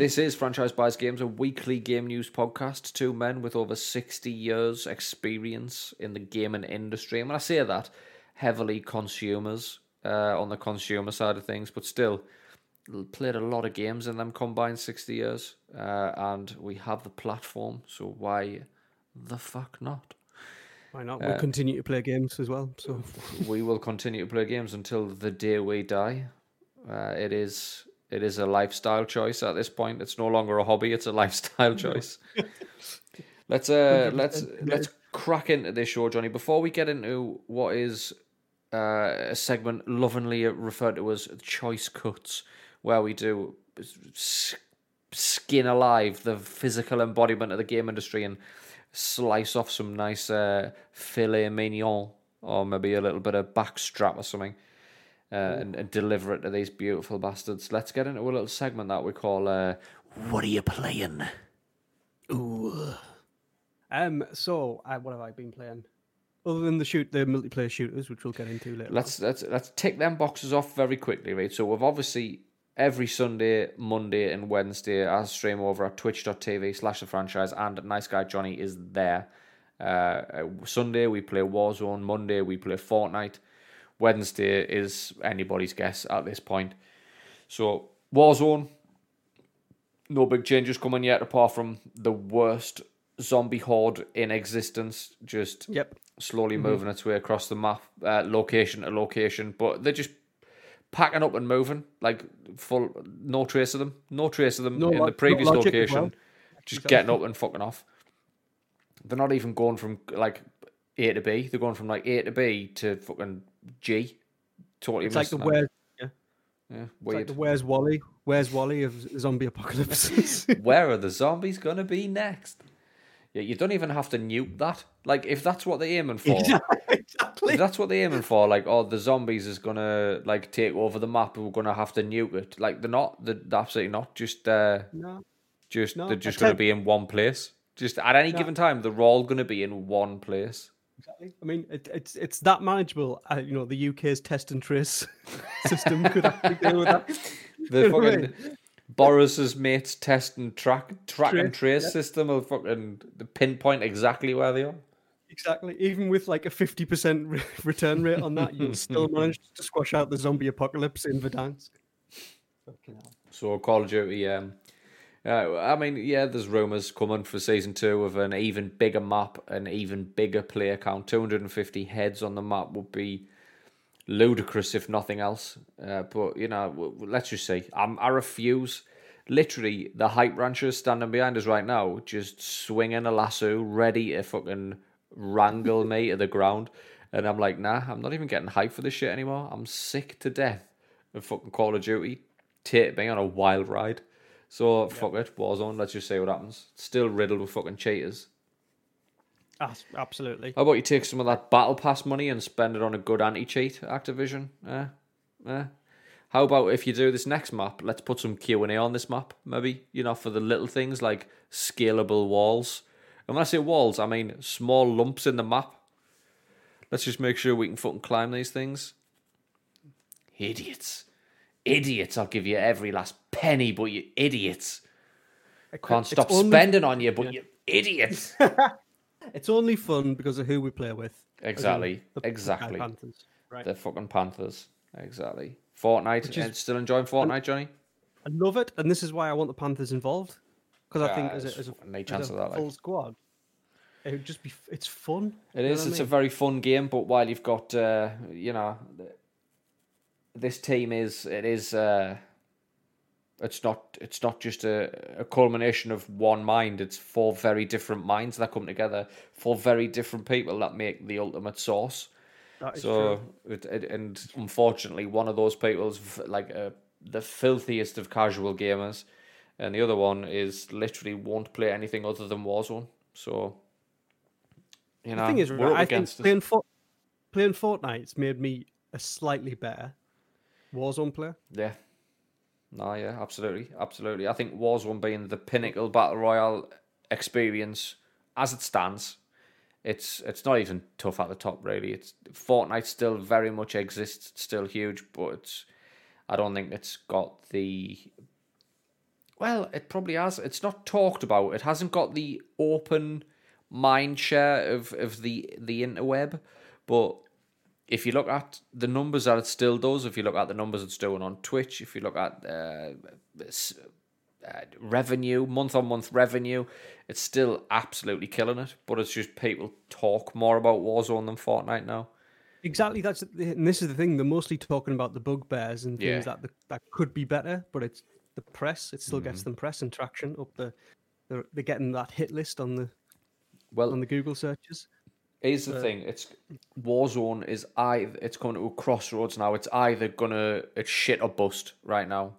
This is Franchise Buys Games, a weekly game news podcast. Two men with over 60 years' experience in the gaming industry. And when I say that, heavily consumers uh, on the consumer side of things, but still played a lot of games in them combined 60 years. Uh, and we have the platform, so why the fuck not? Why not? We'll continue to play games as well. So we will continue to play games until the day we die. Uh, it is it is a lifestyle choice at this point. It's no longer a hobby; it's a lifestyle choice. let's uh, let's let's crack into this show, Johnny. Before we get into what is uh, a segment lovingly referred to as choice cuts, where we do skin alive the physical embodiment of the game industry and slice off some nice uh, filet mignon or maybe a little bit of backstrap or something. Uh, and, and, deliver it to these beautiful bastards. Let's get into a little segment that we call uh, "What are you playing?" Ooh. Um. So, uh, what have I been playing? Other than the shoot, the multiplayer shooters, which we'll get into later. Let's let's let's tick them boxes off very quickly, right? So we've obviously every Sunday, Monday, and Wednesday I stream over at twitch.tv slash the franchise, and Nice Guy Johnny is there. Uh, Sunday we play Warzone. Monday we play Fortnite. Wednesday is anybody's guess at this point. So Warzone, no big changes coming yet, apart from the worst zombie horde in existence, just yep. slowly mm-hmm. moving its way across the map, uh, location to location. But they're just packing up and moving, like full, no trace of them, no trace of them no, in the previous location, well. just exactly. getting up and fucking off. They're not even going from like A to B. They're going from like A to B to fucking G. Totally it's like the where, yeah, yeah, weird. Like the where's Wally? Where's Wally of zombie apocalypse? Where are the zombies gonna be next? Yeah, you don't even have to nuke that. Like, if that's what they're aiming for, exactly. If that's what they're aiming for, like, oh, the zombies is gonna like take over the map, we're gonna have to nuke it. Like, they're not. They're absolutely not. Just, uh, no, just no, they're just gonna be in one place. Just at any no. given time, they're all gonna be in one place. Exactly. I mean, it, it's it's that manageable. Uh, you know, the UK's test and trace system could actually deal with that. The fucking Boris's mates test and track track trace, and trace yeah. system will fucking pinpoint exactly where they are. Exactly. Even with like a fifty percent re- return rate on that, you still manage to squash out the zombie apocalypse in Verdansk. So Call of Duty, um, uh, I mean, yeah, there's rumours coming for season two of an even bigger map, an even bigger player count. 250 heads on the map would be ludicrous if nothing else. Uh, but you know, let's just see. I'm, I refuse. Literally, the hype ranchers standing behind us right now, just swinging a lasso, ready to fucking wrangle me to the ground. And I'm like, nah, I'm not even getting hype for this shit anymore. I'm sick to death of fucking Call of Duty. Take me on a wild ride. So fuck it, Warzone. Let's just see what happens. Still riddled with fucking cheaters. Absolutely. How about you take some of that battle pass money and spend it on a good anti-cheat Activision? Eh? Eh? How about if you do this next map, let's put some Q and A on this map, maybe you know for the little things like scalable walls. And when I say walls, I mean small lumps in the map. Let's just make sure we can fucking climb these things. Idiots idiots. I'll give you every last penny, but you idiots. I can't stop only... spending on you, but yeah. you idiots. it's only fun because of who we play with. Exactly. The exactly. Panthers. Right. The fucking Panthers. Exactly. Fortnite. Is... still enjoying Fortnite, Johnny? I love it, and this is why I want the Panthers involved. Because I think as a, as a, as a that, full like. squad, it would just be it's fun. It is. It's I mean? a very fun game, but while you've got uh, you know this team is it is uh, it's not it's not just a, a culmination of one mind. It's four very different minds that come together, four very different people that make the ultimate source. so, it, it, and unfortunately, one of those people is like uh, the filthiest of casual gamers, and the other one is literally won't play anything other than Warzone. So, you know, the thing is, right, I think playing, for, playing Fortnite's made me a slightly better Warzone player. Yeah. No, yeah, absolutely, absolutely. I think Warzone being the pinnacle battle royale experience as it stands, it's it's not even tough at the top really. It's Fortnite still very much exists, still huge, but I don't think it's got the Well, it probably has. It's not talked about. It hasn't got the open mind share of, of the the interweb. But if you look at the numbers that it still does, if you look at the numbers it's doing on Twitch, if you look at uh, uh, revenue, month on month revenue, it's still absolutely killing it. But it's just people talk more about Warzone than Fortnite now. Exactly. That's and this is the thing. They're mostly talking about the bugbears and things yeah. that that could be better, but it's the press. It still mm-hmm. gets them press and traction up the. They're, they're getting that hit list on the well on the Google searches. Here's the thing: it's Warzone is either it's coming to a crossroads now. It's either gonna it's shit or bust right now.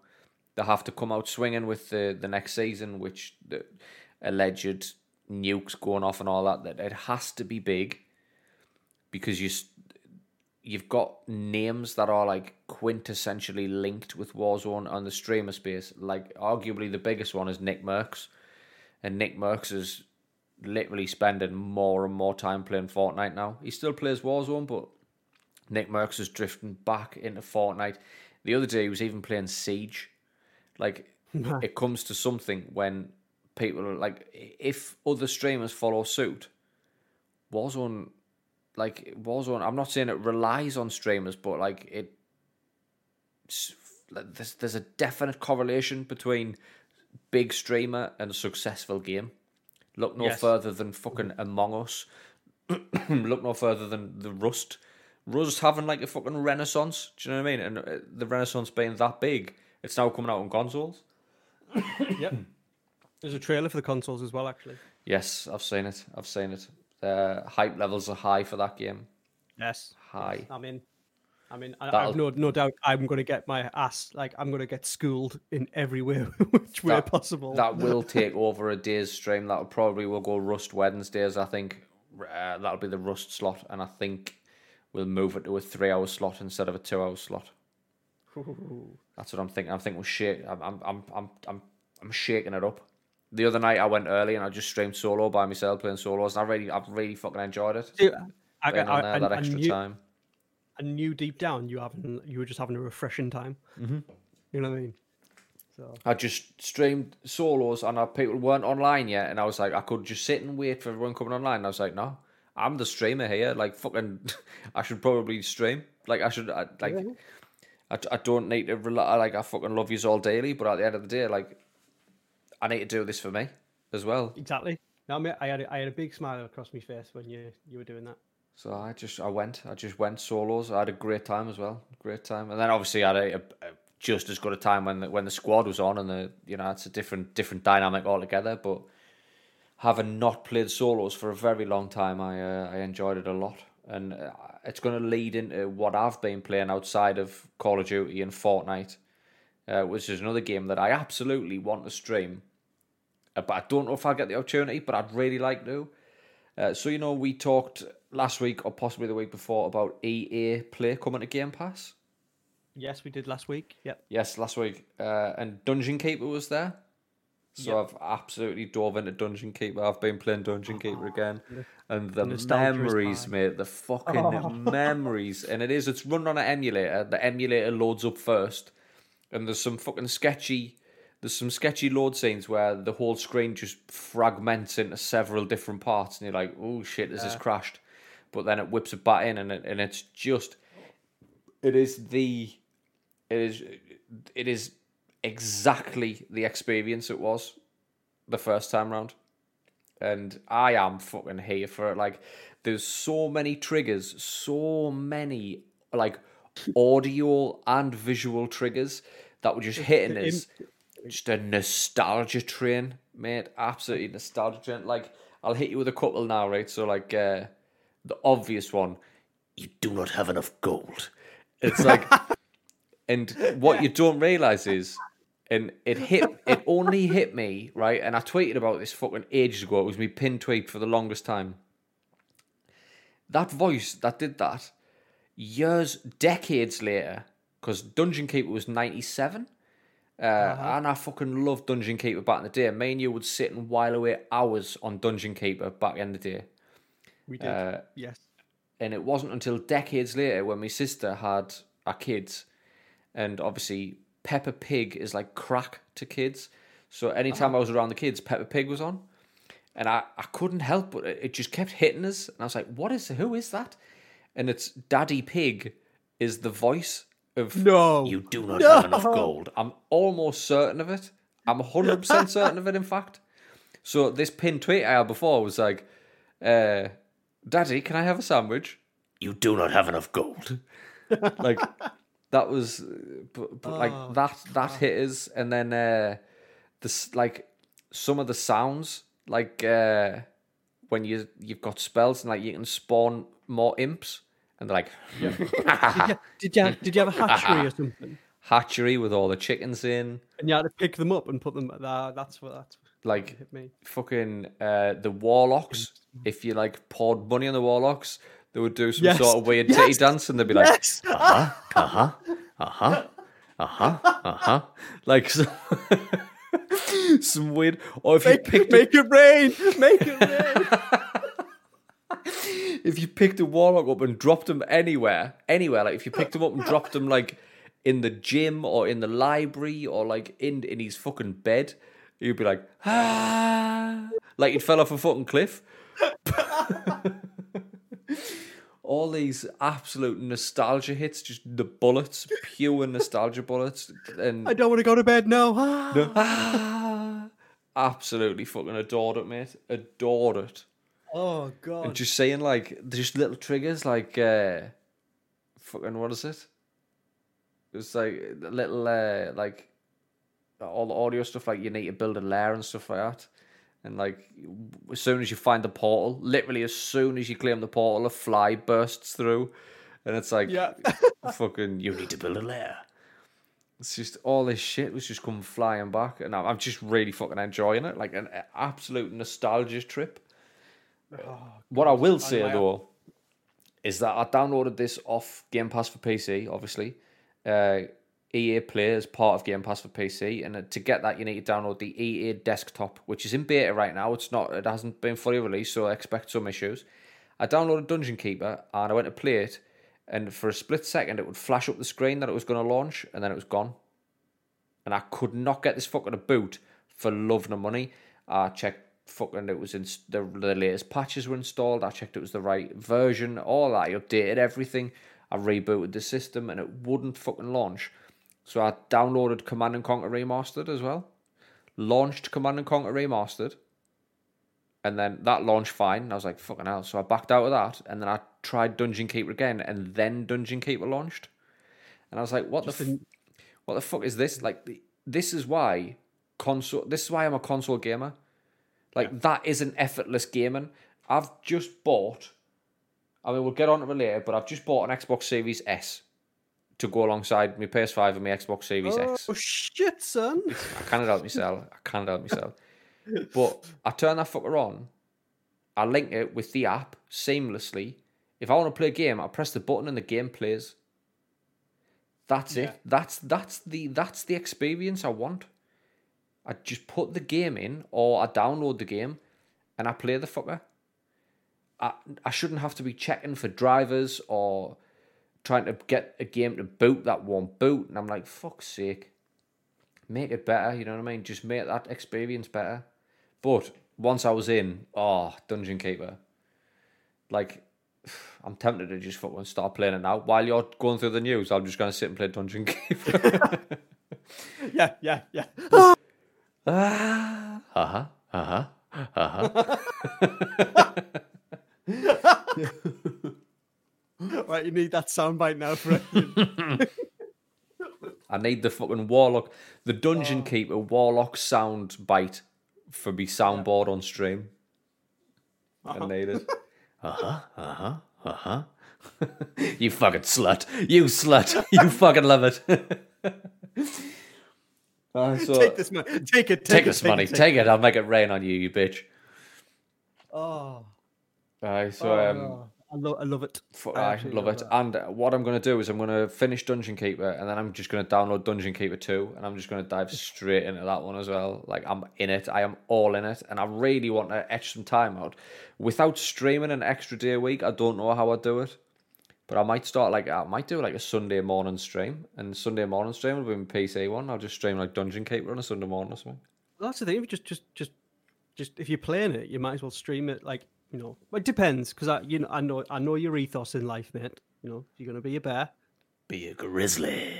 They have to come out swinging with the the next season, which the alleged nukes going off and all that. That it has to be big because you you've got names that are like quintessentially linked with Warzone on the streamer space. Like arguably the biggest one is NICKMERCS, and NICKMERCS is literally spending more and more time playing Fortnite now. He still plays Warzone, but NICKMERCS is drifting back into Fortnite. The other day he was even playing Siege. Like it comes to something when people are like, if other streamers follow suit, Warzone, like Warzone. I'm not saying it relies on streamers, but like it, there's there's a definite correlation between big streamer and a successful game. Look no yes. further than fucking Among Us. Look no further than the Rust. Rust having like a fucking renaissance. Do you know what I mean? And uh, the renaissance being that big, it's now coming out on consoles. yep. There's a trailer for the consoles as well, actually. Yes, I've seen it. I've seen it. The hype levels are high for that game. Yes. High. Yes. I mean, I mean, I, have no no doubt I'm going to get my ass like I'm going to get schooled in every way which way that, possible. That will take over a day's stream. That probably will go Rust Wednesdays. I think uh, that'll be the Rust slot, and I think we'll move it to a three-hour slot instead of a two-hour slot. Ooh. That's what I'm thinking. I think we'll shake. I'm I'm I'm I'm I'm shaking it up. The other night I went early and I just streamed solo by myself playing solos, and I really I've really fucking enjoyed it. Dude, I, got I, that extra you, time and knew deep down you having you were just having a refreshing time. Mm-hmm. You know what I mean? So I just streamed solos, and our people weren't online yet, and I was like, I could just sit and wait for everyone coming online. And I was like, no, I'm the streamer here. Like fucking, I should probably stream. Like I should, I, like. Yeah. I, I don't need to rely, like I fucking love yous all daily, but at the end of the day, like I need to do this for me as well. Exactly. No, I, mean, I had a, I had a big smile across my face when you you were doing that. So I just I went I just went solos. I had a great time as well, great time. And then obviously I had a, a, a just as good a time when the, when the squad was on, and the you know it's a different different dynamic altogether. But having not played solos for a very long time, I uh, I enjoyed it a lot, and uh, it's going to lead into what I've been playing outside of Call of Duty and Fortnite, uh, which is another game that I absolutely want to stream. Uh, but I don't know if I'll get the opportunity, but I'd really like to. Uh, so you know, we talked last week or possibly the week before about EA Play coming to Game Pass. Yes, we did last week. Yep. Yes, last week. Uh, and Dungeon Keeper was there. So yep. I've absolutely dove into Dungeon Keeper. I've been playing Dungeon Keeper again. And the memories, mate, the fucking oh. memories. And it is, it's run on an emulator. The emulator loads up first. And there's some fucking sketchy there's some sketchy load scenes where the whole screen just fragments into several different parts, and you're like, "Oh shit, this yeah. has crashed." But then it whips it back in, and it, and it's just, it is the, it is, it is exactly the experience it was the first time round, and I am fucking here for it. Like, there's so many triggers, so many like audio and visual triggers that were just hitting us. Just a nostalgia train, mate. Absolutely nostalgia train. Like, I'll hit you with a couple now, right? So, like, uh, the obvious one, you do not have enough gold. It's like, and what you don't realize is, and it hit, it only hit me right. And I tweeted about this fucking ages ago. It was me pinned tweet for the longest time. That voice that did that, years, decades later, because Dungeon Keeper was ninety seven. Uh, uh-huh. And I fucking loved Dungeon Keeper back in the day. Me and you would sit and while away hours on Dungeon Keeper back in the day. We did. Uh, yes. And it wasn't until decades later when my sister had our kids, and obviously Peppa Pig is like crack to kids. So anytime uh-huh. I was around the kids, Peppa Pig was on, and I, I couldn't help but it just kept hitting us, and I was like, "What is? Who is that?" And it's Daddy Pig, is the voice of no. You do not no. have enough gold. I'm almost certain of it. I'm 100 percent certain of it. In fact, so this pinned tweet I had before was like, uh, "Daddy, can I have a sandwich?" You do not have enough gold. like that was, but, but oh, like that that hit us, and then uh, this like some of the sounds like uh, when you you've got spells and like you can spawn more imps, and they're like, yeah. did, you, did you did you have a hatchery or something? Hatchery with all the chickens in, and you had to pick them up and put them. Uh, that's what that's like hit me. Fucking uh, the warlocks. If you like poured money on the warlocks, they would do some yes. sort of weird yes. titty dance, and they'd be like, yes. uh huh, uh huh, uh huh, uh huh, uh huh, like. So some weird. Or if make, you picked make it rain, make it rain. if you picked a warlock up and dropped them anywhere, anywhere, like if you picked them up and dropped them like in the gym or in the library or like in in his fucking bed, you'd be like, ah, like he fell off a fucking cliff. All these absolute nostalgia hits, just the bullets, pure nostalgia bullets. And I don't want to go to bed now. No. Ah. Absolutely fucking adored it, mate. Adored it. Oh god. And just saying like just little triggers like uh fucking what is it? It's like little uh like all the audio stuff like you need to build a lair and stuff like that and like as soon as you find the portal, literally as soon as you claim the portal, a fly bursts through, and it's like, yeah, fucking, you need to build a lair. It's just all this shit was just coming flying back, and I'm just really fucking enjoying it, like an absolute nostalgia trip. Oh, what I will say though is that I downloaded this off Game Pass for PC, obviously. Uh, EA Play as part of Game Pass for PC, and uh, to get that, you need to download the EA Desktop, which is in beta right now. It's not, it hasn't been fully released, so I expect some issues. I downloaded Dungeon Keeper and I went to play it, and for a split second, it would flash up the screen that it was going to launch, and then it was gone. And I could not get this fucking to boot for love nor money. I checked fucking it was in the, the latest patches were installed. I checked it was the right version, all that. I updated everything. I rebooted the system and it wouldn't fucking launch. So I downloaded Command and Conquer Remastered as well, launched Command and Conquer Remastered, and then that launched fine. I was like, fucking hell. So I backed out of that, and then I tried Dungeon Keeper again, and then Dungeon Keeper launched. And I was like, what Just the, f- what the fuck is this? Like, this is why console. This is why I'm a console gamer. Like yeah. that is an effortless gaming. I've just bought. I mean, we'll get on to it later, but I've just bought an Xbox Series S to go alongside my PS5 and my Xbox Series oh, X. Oh shit, son! I can't help myself. I can't help myself. but I turn that fucker on. I link it with the app seamlessly. If I want to play a game, I press the button and the game plays. That's yeah. it. That's that's the that's the experience I want. I just put the game in, or I download the game, and I play the fucker. I I shouldn't have to be checking for drivers or trying to get a game to boot that won't boot. And I'm like, fuck's sake. Make it better, you know what I mean? Just make that experience better. But once I was in, oh, Dungeon Keeper. Like, I'm tempted to just fucking start playing it now. While you're going through the news, I'm just going to sit and play Dungeon Keeper. yeah, yeah, yeah. ah, uh huh, uh huh, uh huh. right, you need that soundbite now for. I need the fucking warlock, the dungeon oh. keeper warlock sound bite for me soundboard on stream. Uh-huh. I need it. Uh huh. Uh huh. Uh huh. you fucking slut. You slut. You fucking love it. uh, so, take this money. Take it. Take, take it, this money. It, take, take it. I'll make it rain on you, you bitch. Oh. Uh, so oh, um, no. I, lo- I love it. I, I love, love it. And what I'm going to do is I'm going to finish Dungeon Keeper and then I'm just going to download Dungeon Keeper 2 and I'm just going to dive straight into that one as well. Like, I'm in it. I am all in it. And I really want to etch some time out. Without streaming an extra day a week, I don't know how I'd do it. But I might start like, I might do like a Sunday morning stream. And Sunday morning stream will be my PC one. I'll just stream like Dungeon Keeper on a Sunday morning or something. that's the thing. Just, just, just, just if you're playing it, you might as well stream it. Like you know, it depends because I, you know, I know, I know your ethos in life, mate. You know, if you're gonna be a bear, be a grizzly.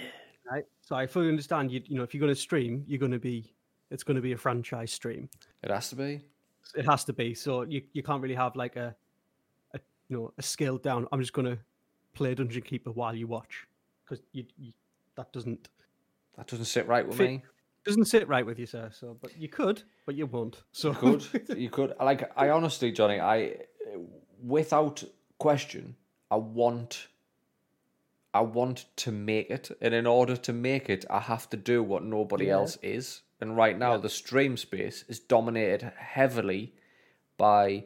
Right. So I fully understand. You, you know, if you're gonna stream, you're gonna be, it's gonna be a franchise stream. It has to be. It has to be. So you, you can't really have like a, a you know, a scaled down. I'm just gonna play Dungeon Keeper while you watch because you, you, that doesn't. That doesn't sit right with fit, me doesn't sit right with you, sir. So, but you could, but you won't. So you could, you could. Like I honestly, Johnny, I without question, I want, I want to make it, and in order to make it, I have to do what nobody yeah. else is. And right now, yeah. the stream space is dominated heavily by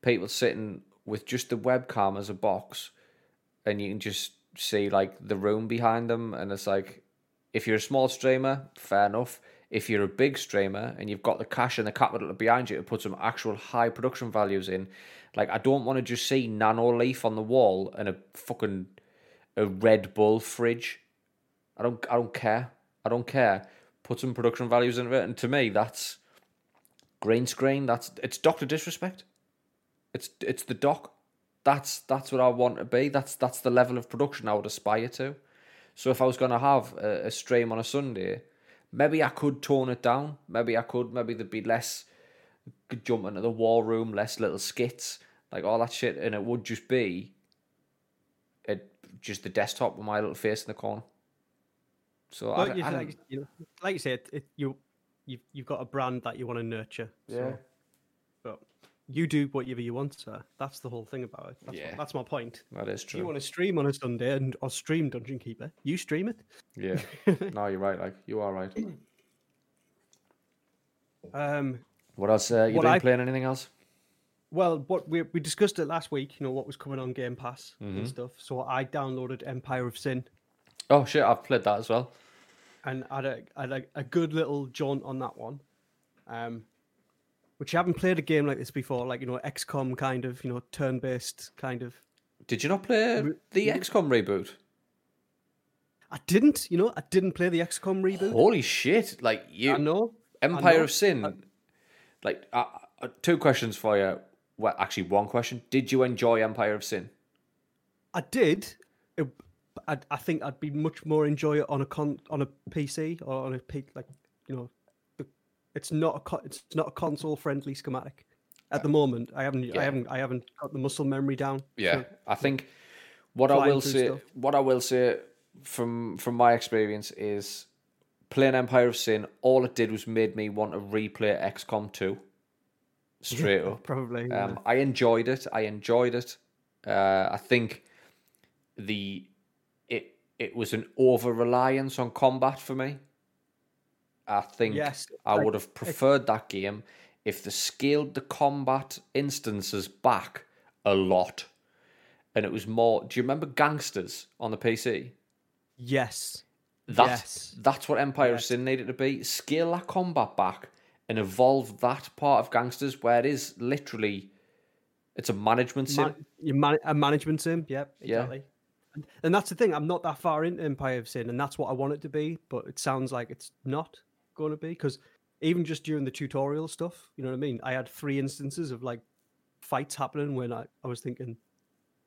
people sitting with just the webcam as a box, and you can just see like the room behind them, and it's like if you're a small streamer, fair enough. If you're a big streamer and you've got the cash and the capital behind you to put some actual high production values in, like I don't want to just see Nanoleaf on the wall and a fucking a Red Bull fridge. I don't I don't care. I don't care. Put some production values into it, and to me that's green screen. That's it's Doctor Disrespect. It's it's the doc. That's that's what I want to be. That's that's the level of production I would aspire to. So if I was going to have a, a stream on a Sunday, maybe I could tone it down. Maybe I could. Maybe there'd be less jump into the war room, less little skits, like all that shit, and it would just be it just the desktop with my little face in the corner. So well, I, I like, you know, like you said, it, you you've you've got a brand that you want to nurture. So. Yeah you do whatever you want, sir. That's the whole thing about it. That's, yeah. what, that's my point. That is true. If you want to stream on a Sunday and or stream Dungeon Keeper, you stream it. Yeah. no, you're right. Like you are right. Um. What else? Uh, you been I, playing anything else? Well, what we we discussed it last week. You know what was coming on Game Pass mm-hmm. and stuff. So I downloaded Empire of Sin. Oh shit! I've played that as well. And I had a, I had a, a good little jaunt on that one. Um, which you haven't played a game like this before, like you know XCOM kind of, you know, turn-based kind of. Did you not play the XCOM reboot? I didn't. You know, I didn't play the XCOM reboot. Holy shit! Like you, I know. Empire I know. of Sin. I... Like uh, uh, two questions for you. Well, actually, one question. Did you enjoy Empire of Sin? I did. It, I, I think I'd be much more enjoy it on a con on a PC or on a P, like you know it's not a co- it's not a console friendly schematic at the moment. I haven't yeah. I haven't I haven't got the muscle memory down. Yeah, I think what I will say stuff. what I will say from from my experience is playing Empire of Sin. All it did was made me want to replay XCOM two. Straight yeah, up, probably. Yeah. Um, I enjoyed it. I enjoyed it. Uh, I think the it it was an over reliance on combat for me. I think yes, I would have preferred that game if they scaled the combat instances back a lot. And it was more. Do you remember Gangsters on the PC? Yes. That's, yes. That's what Empire yes. of Sin needed to be. Scale that combat back and evolve that part of Gangsters where it is literally. It's a management sim. Man, man, a management sim, yep, exactly. Yeah. And, and that's the thing. I'm not that far into Empire of Sin, and that's what I want it to be. But it sounds like it's not going to be because even just during the tutorial stuff, you know what I mean? I had three instances of like fights happening when I, I was thinking,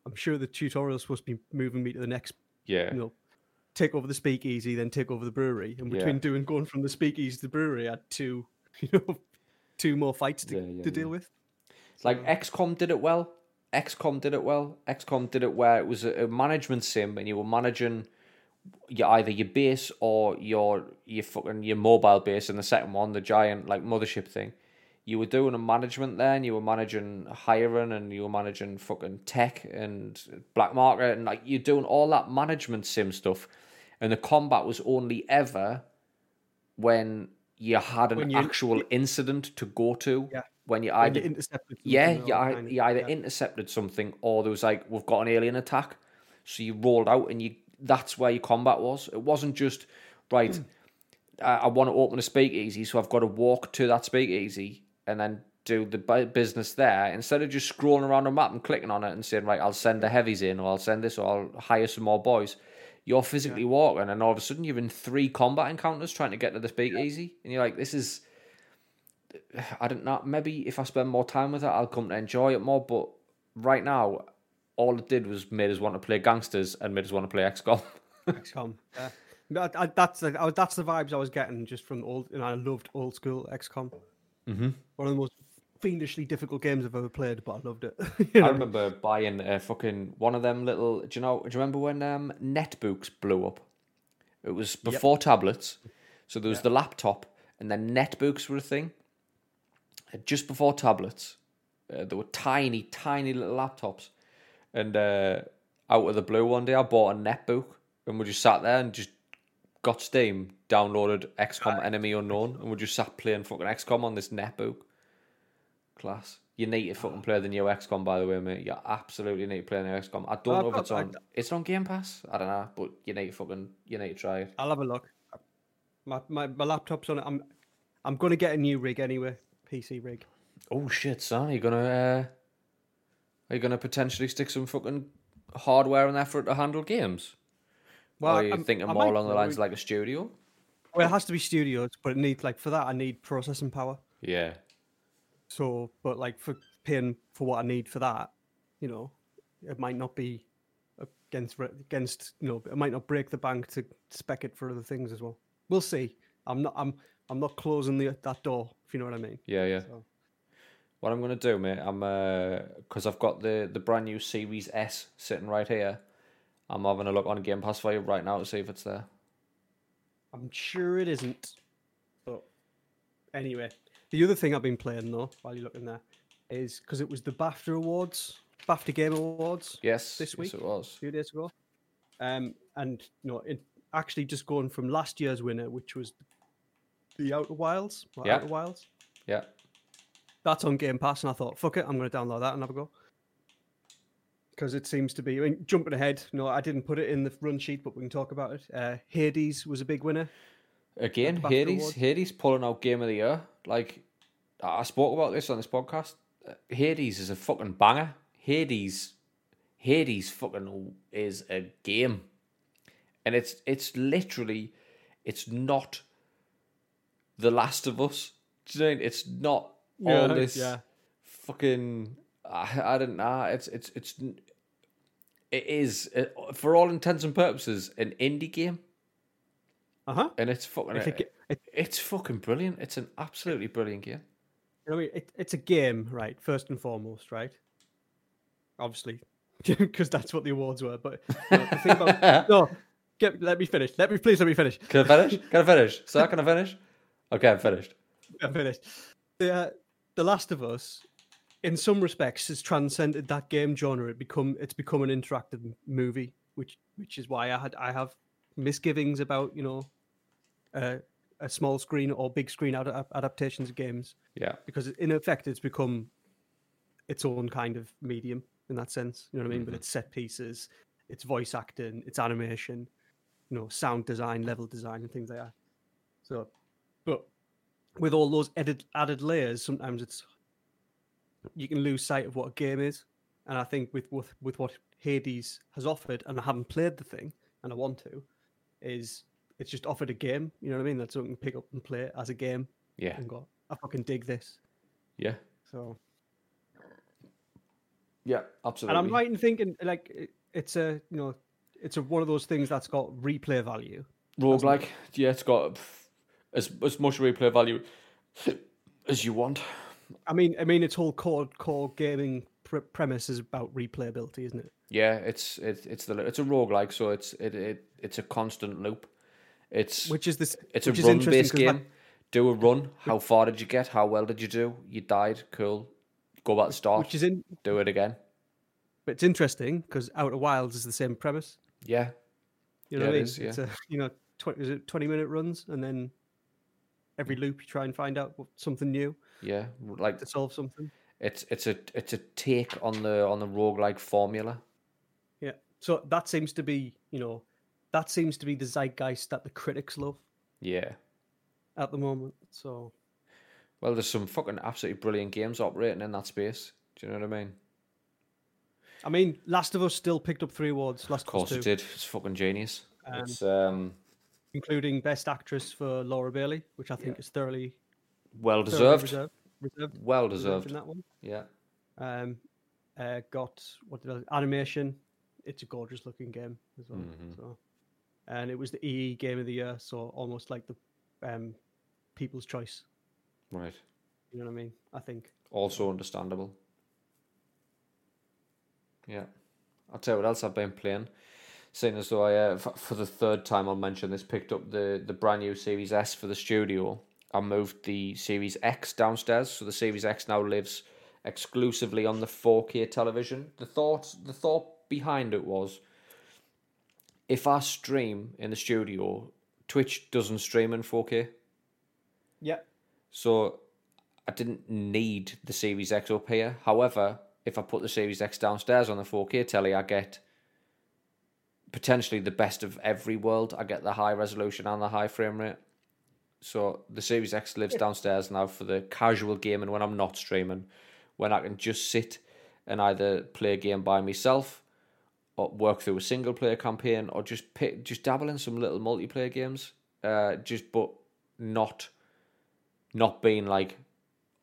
I'm sure the tutorial is supposed to be moving me to the next, yeah, you know, take over the speakeasy, then take over the brewery. And between yeah. doing going from the speakeasy to the brewery, I had two, you know, two more fights to, yeah, yeah, to deal with. It's like XCOM did it well. XCOM did it well. XCOM did it where it was a management sim and you were managing your either your base or your your fucking your mobile base and the second one, the giant like mothership thing. You were doing a management there, and you were managing hiring, and you were managing fucking tech and black market, and like you're doing all that management sim stuff. And the combat was only ever when you had an you, actual incident to go to. Yeah. When you either when you yeah, you, either, you either yeah. intercepted something or there was like we've got an alien attack, so you rolled out and you that's where your combat was. It wasn't just right. Mm. I, I want to open a speakeasy, so I've got to walk to that speakeasy and then do the business there instead of just scrolling around the map and clicking on it and saying right, I'll send the heavies in, or I'll send this, or I'll hire some more boys. You're physically yeah. walking, and all of a sudden you're in three combat encounters trying to get to the speakeasy, and you're like, this is I don't know. Maybe if I spend more time with it, I'll come to enjoy it more. But right now, all it did was made us want to play gangsters and made us want to play XCOM. XCOM. Yeah. I, I, that's the I, that's the vibes I was getting just from old. And I loved old school XCOM. Mm-hmm. One of the most fiendishly difficult games I've ever played, but I loved it. you know? I remember buying a fucking one of them little. Do you know? Do you remember when um, netbooks blew up? It was before yep. tablets, so there was the laptop, and then netbooks were a thing. Just before tablets, uh, there were tiny, tiny little laptops, and uh, out of the blue one day, I bought a netbook, and we just sat there and just got Steam, downloaded XCOM Enemy Unknown, and we just sat playing fucking XCOM on this netbook. Class. You need to fucking play the new XCOM, by the way, mate. You absolutely need to play the new XCOM. I don't know if it's on. It's on Game Pass. I don't know, but you need to fucking you need to try it. I'll have a look. My my, my laptop's on it. I'm I'm gonna get a new rig anyway. PC rig. Oh shit, son! Are you gonna uh, are you gonna potentially stick some fucking hardware in there for it to handle games? Well, or are you I'm, thinking I more along the lines of like a studio? Well, it has to be studios, but it needs like for that I need processing power. Yeah. So, but like for paying for what I need for that, you know, it might not be against against you know, it might not break the bank to spec it for other things as well. We'll see. I'm not. I'm. I'm not closing the that door. If you know what I mean. Yeah, yeah. So. What I'm gonna do, mate, I'm uh, because I've got the the brand new Series S sitting right here. I'm having a look on Game Pass for you right now to see if it's there. I'm sure it isn't. But anyway, the other thing I've been playing though, while you're looking there, is because it was the BAFTA Awards, BAFTA Game Awards. Yes, this week yes, it was a few days ago. Um, and you know, it actually just going from last year's winner, which was the Outer Wilds. Yeah. Outer Wilds. Yeah. That's on Game Pass, and I thought, fuck it, I'm going to download that and have a go. Because it seems to be, I mean, jumping ahead. No, I didn't put it in the run sheet, but we can talk about it. Uh, Hades was a big winner. Again, Hades, Hades pulling out Game of the Year. Like I spoke about this on this podcast. Uh, Hades is a fucking banger. Hades, Hades, fucking is a game, and it's it's literally, it's not the Last of Us. Do you know? It's not yeah, all this yeah. fucking. I, I don't know. It's it's it's it is for all intents and purposes an indie game. Uh huh. And it's fucking. It, it, it's fucking brilliant. It's an absolutely brilliant game. I mean, it, it's a game, right? First and foremost, right? Obviously, because that's what the awards were. But you know, the thing about no, get, let me finish. Let me please let me finish. Can I finish? Can I finish? Sir, can I finish? Okay, I'm finished. I'm finished. The uh, The Last of Us, in some respects, has transcended that game genre. It become it's become an interactive movie, which which is why I had I have misgivings about you know uh, a small screen or big screen ad- adaptations of games. Yeah, because in effect, it's become its own kind of medium in that sense. You know what I mean? Mm-hmm. But it's set pieces, it's voice acting, it's animation, you know, sound design, level design, and things like that. So with all those added added layers, sometimes it's you can lose sight of what a game is. And I think with with, with what Hades has offered, and I haven't played the thing, and I want to, is it's just offered a game. You know what I mean? That's something to pick up and play as a game. Yeah. And go, I fucking dig this. Yeah. So. Yeah, absolutely. And I'm right in thinking like it's a you know it's a, one of those things that's got replay value. Roguelike, yeah, it's got as as much replay value as you want. I mean, I mean, its all core core gaming pr- premise is about replayability, isn't it? Yeah, it's it's it's the it's a roguelike, so it's it, it it's a constant loop. It's which is this. It's a run based game. Like, do a run. How far did you get? How well did you do? You died. Cool. Go back to start. Which is in. Do it again. But it's interesting because Outer Wilds is the same premise. Yeah. You know yeah, what I mean? Is, yeah. It's a you know twenty is it twenty minute runs and then every loop you try and find out something new. Yeah, like to solve something. It's it's a it's a take on the on the roguelike formula. Yeah. So that seems to be, you know, that seems to be the zeitgeist that the critics love. Yeah. At the moment. So Well, there's some fucking absolutely brilliant games operating in that space. Do you know what I mean? I mean, Last of Us still picked up three awards. Last of course it did. It's fucking genius. Um, it's um including Best Actress for Laura Bailey, which I think yeah. is thoroughly Well deserved. Reserve, reserve, well deserved in that one. Yeah. Um, uh, got what did I, animation. It's a gorgeous looking game as well. Mm-hmm. So, and it was the EE Game of the Year, so almost like the um, People's Choice. Right. You know what I mean? I think. Also understandable. Yeah. I'll tell you what else I've been playing. Seeing as though I, uh, for the third time I'll mention this, picked up the, the brand new Series S for the studio. I moved the Series X downstairs, so the Series X now lives exclusively on the 4K television. The thought, the thought behind it was, if I stream in the studio, Twitch doesn't stream in 4K. Yeah. So I didn't need the Series X up here. However, if I put the Series X downstairs on the 4K telly, I get potentially the best of every world. I get the high resolution and the high frame rate. So the Series X lives downstairs now for the casual gaming when I'm not streaming, when I can just sit and either play a game by myself, or work through a single player campaign, or just pick, just dabble in some little multiplayer games. Uh, just but not, not being like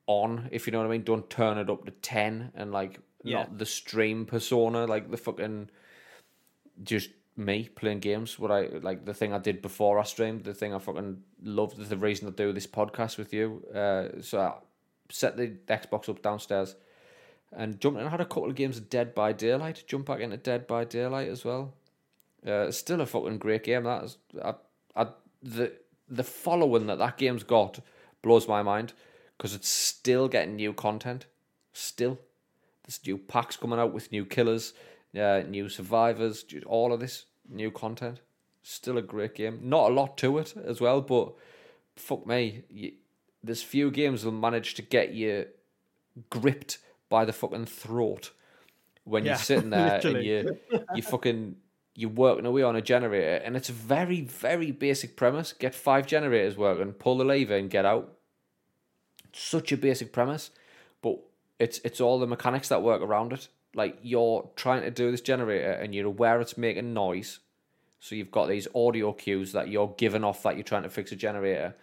on, if you know what I mean. Don't turn it up to ten and like yeah. not the stream persona, like the fucking just me playing games. What I like the thing I did before I streamed, the thing I fucking loved, the reason I do this podcast with you. Uh, so I set the Xbox up downstairs and jumped and I had a couple of games of Dead by Daylight. Jump back into Dead by Daylight as well. Uh, still a fucking great game. That is, I, I, the the following that that game's got blows my mind because it's still getting new content. Still, there's new packs coming out with new killers uh, new survivors, all of this new content. Still a great game. Not a lot to it as well, but fuck me, you, there's few games that manage to get you gripped by the fucking throat when yeah, you're sitting there and you you fucking you're working away on a generator. And it's a very very basic premise. Get five generators working pull the lever and get out. Such a basic premise but it's it's all the mechanics that work around it like you're trying to do this generator and you're aware it's making noise. So you've got these audio cues that you're giving off that you're trying to fix a generator.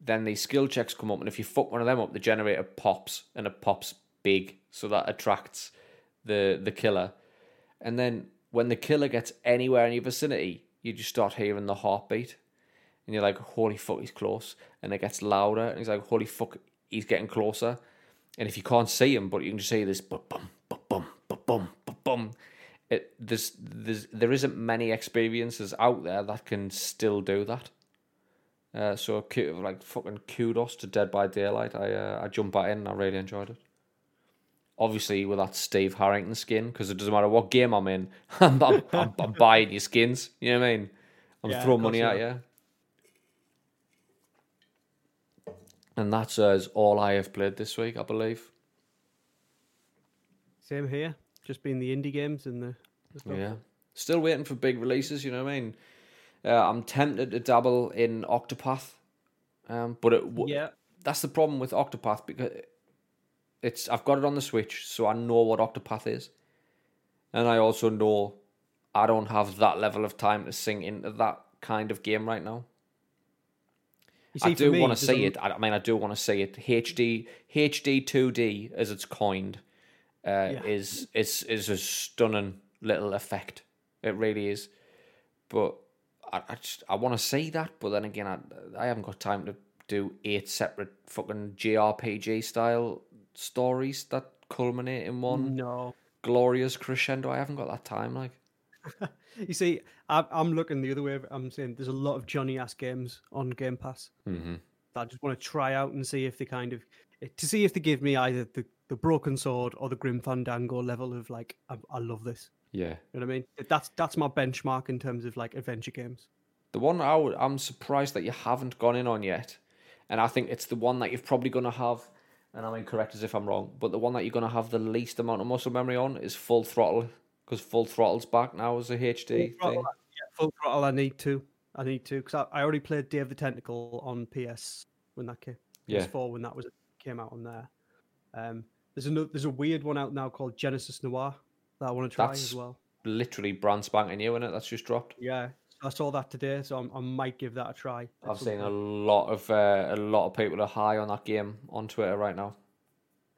Then these skill checks come up, and if you fuck one of them up, the generator pops and it pops big, so that attracts the the killer. And then when the killer gets anywhere in your vicinity, you just start hearing the heartbeat, and you're like, "Holy fuck, he's close!" And it gets louder, and he's like, "Holy fuck, he's getting closer." And if you can't see him, but you can just see this bum bum boom, boom. It there's there's there isn't many experiences out there that can still do that. Uh, so like fucking kudos to Dead by Daylight. I uh, I jumped back in and I really enjoyed it. Obviously with that Steve Harrington skin, because it doesn't matter what game I'm in, I'm, I'm, I'm, I'm, buying your skins. You know what I mean? I'm yeah, throwing money at you. And that's uh, all I have played this week, I believe. Same here just being the indie games and the, the yeah. Still waiting for big releases. You know what I mean? Uh, I'm tempted to dabble in Octopath, um, but it w- yeah, that's the problem with Octopath because it's I've got it on the Switch, so I know what Octopath is, and I also know I don't have that level of time to sink into that kind of game right now. See, I do want to see it. I mean, I do want to see it. HD HD two D as it's coined uh, yeah. is is is a stunning little effect. It really is. But I, I just I want to say that, but then again, I I haven't got time to do eight separate fucking JRPG style stories that culminate in one no glorious crescendo. I haven't got that time. Like, you see, I, I'm looking the other way. I'm saying there's a lot of Johnny ass games on Game Pass. Mm-hmm. I just want to try out and see if they kind of to see if they give me either the the Broken Sword or the Grim Fandango level of like I, I love this. Yeah, you know what I mean. That's that's my benchmark in terms of like adventure games. The one I would, I'm surprised that you haven't gone in on yet, and I think it's the one that you're probably going to have. And I'm incorrect as if I'm wrong, but the one that you're going to have the least amount of muscle memory on is Full Throttle because Full Throttle's back now as a HD full thing. yeah, full Throttle, I need to. I need to because I, I already played Day of the Tentacle on PS when that came. Yeah. PS4 when that was came out on there. Um, there's a there's a weird one out now called Genesis Noir that I want to try That's as well. Literally brand spanking new in it. That's just dropped. Yeah, I saw that today, so I'm, i might give that a try. I've seen a lot of uh, a lot of people are high on that game on Twitter right now.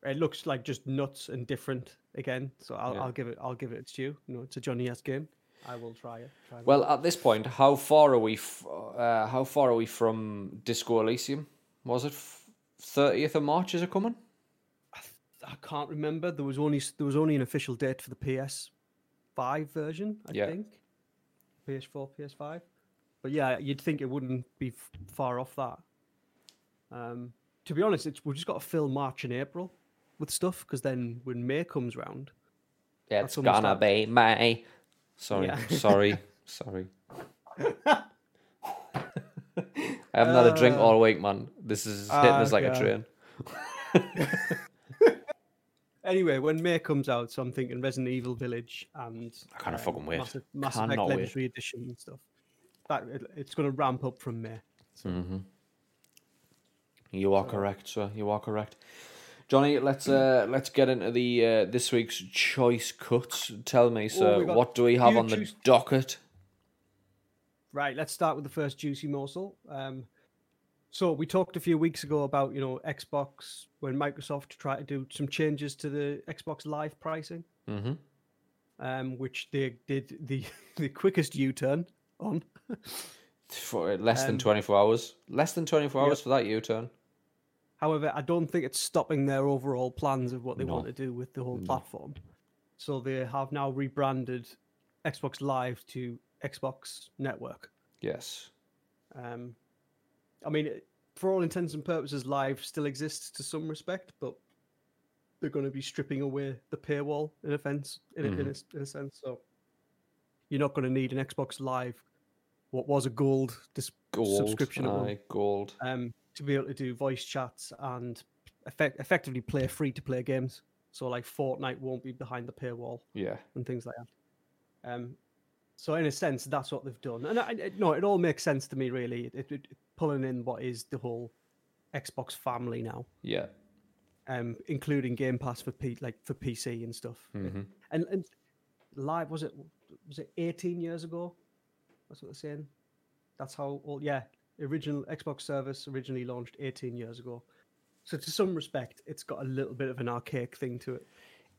It looks like just nuts and different again, so I'll, yeah. I'll give it I'll give it to due. You know, it's a Johnny S game. I will try it. Try well, at this point, how far are we? F- uh, how far are we from Disco Elysium? Was it thirtieth of March? Is it coming? I, can't remember. There was only there was only an official date for the PS Five version. I yeah. think PS4, PS5. But yeah, you'd think it wouldn't be f- far off that. Um, to be honest, it's, we've just got to fill March and April with stuff because then when May comes round, yeah, it's gonna be May. Sorry, yeah. sorry, sorry. I haven't uh, had a drink uh, all week, man. This is hitting uh, us like a train. Anyway, when May comes out, so I'm thinking Resident Evil Village and I kind of fucking wait. Mass, Mass Effect Legendary Edition and stuff. That it, it's going to ramp up from May. So. Mm-hmm. You are correct, sir. You are correct. Johnny, let's uh, let's get into the uh, this week's choice cuts. Tell me, sir, oh, what do we have on the docket? Right, let's start with the first juicy morsel. Um, so we talked a few weeks ago about you know Xbox when Microsoft tried to do some changes to the Xbox Live pricing, mm-hmm. um, which they did the the quickest U turn on. for less um, than twenty four hours. Less than twenty four hours for that U turn. However, I don't think it's stopping their overall plans of what they no. want to do with the whole no. platform. So they have now rebranded Xbox Live to Xbox Network. Yes. Um, I mean, for all intents and purposes, live still exists to some respect, but they're going to be stripping away the paywall in a sense. In, mm-hmm. a, in, a, mm-hmm. in a sense, so you're not going to need an Xbox Live, what was a gold, dis- gold subscription, aye, gold, um, to be able to do voice chats and effect- effectively play free to play games. So like Fortnite won't be behind the paywall, yeah, and things like that. Um, so in a sense, that's what they've done, and I, it, no, it all makes sense to me. Really, it, it, pulling in what is the whole Xbox family now. Yeah. Um, including Game Pass for P, like for PC and stuff. Mm-hmm. And and live was it was it 18 years ago? That's what they're saying. That's how old. Yeah, original Xbox service originally launched 18 years ago. So to some respect, it's got a little bit of an archaic thing to it.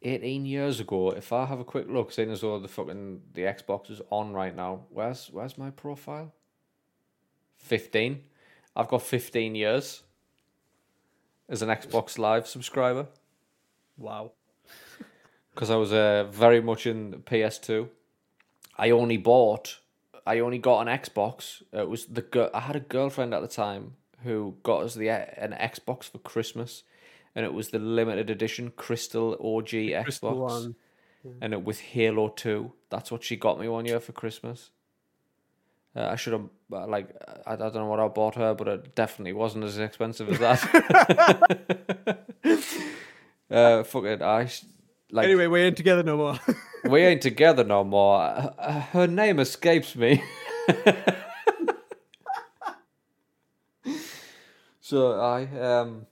18 years ago, if I have a quick look, seeing as though the fucking the Xbox is on right now, where's where's my profile? 15. I've got 15 years as an Xbox Live subscriber. Wow. Because I was uh, very much in PS2. I only bought, I only got an Xbox. It was the girl, I had a girlfriend at the time who got us the an Xbox for Christmas, and it was the limited edition Crystal OG the Xbox, Crystal yeah. and it with Halo Two. That's what she got me one year for Christmas. Uh, I should have uh, like I, I don't know what I bought her, but it definitely wasn't as expensive as that. uh, fuck it, I like. Anyway, we ain't together no more. we ain't together no more. Uh, her name escapes me. so I um.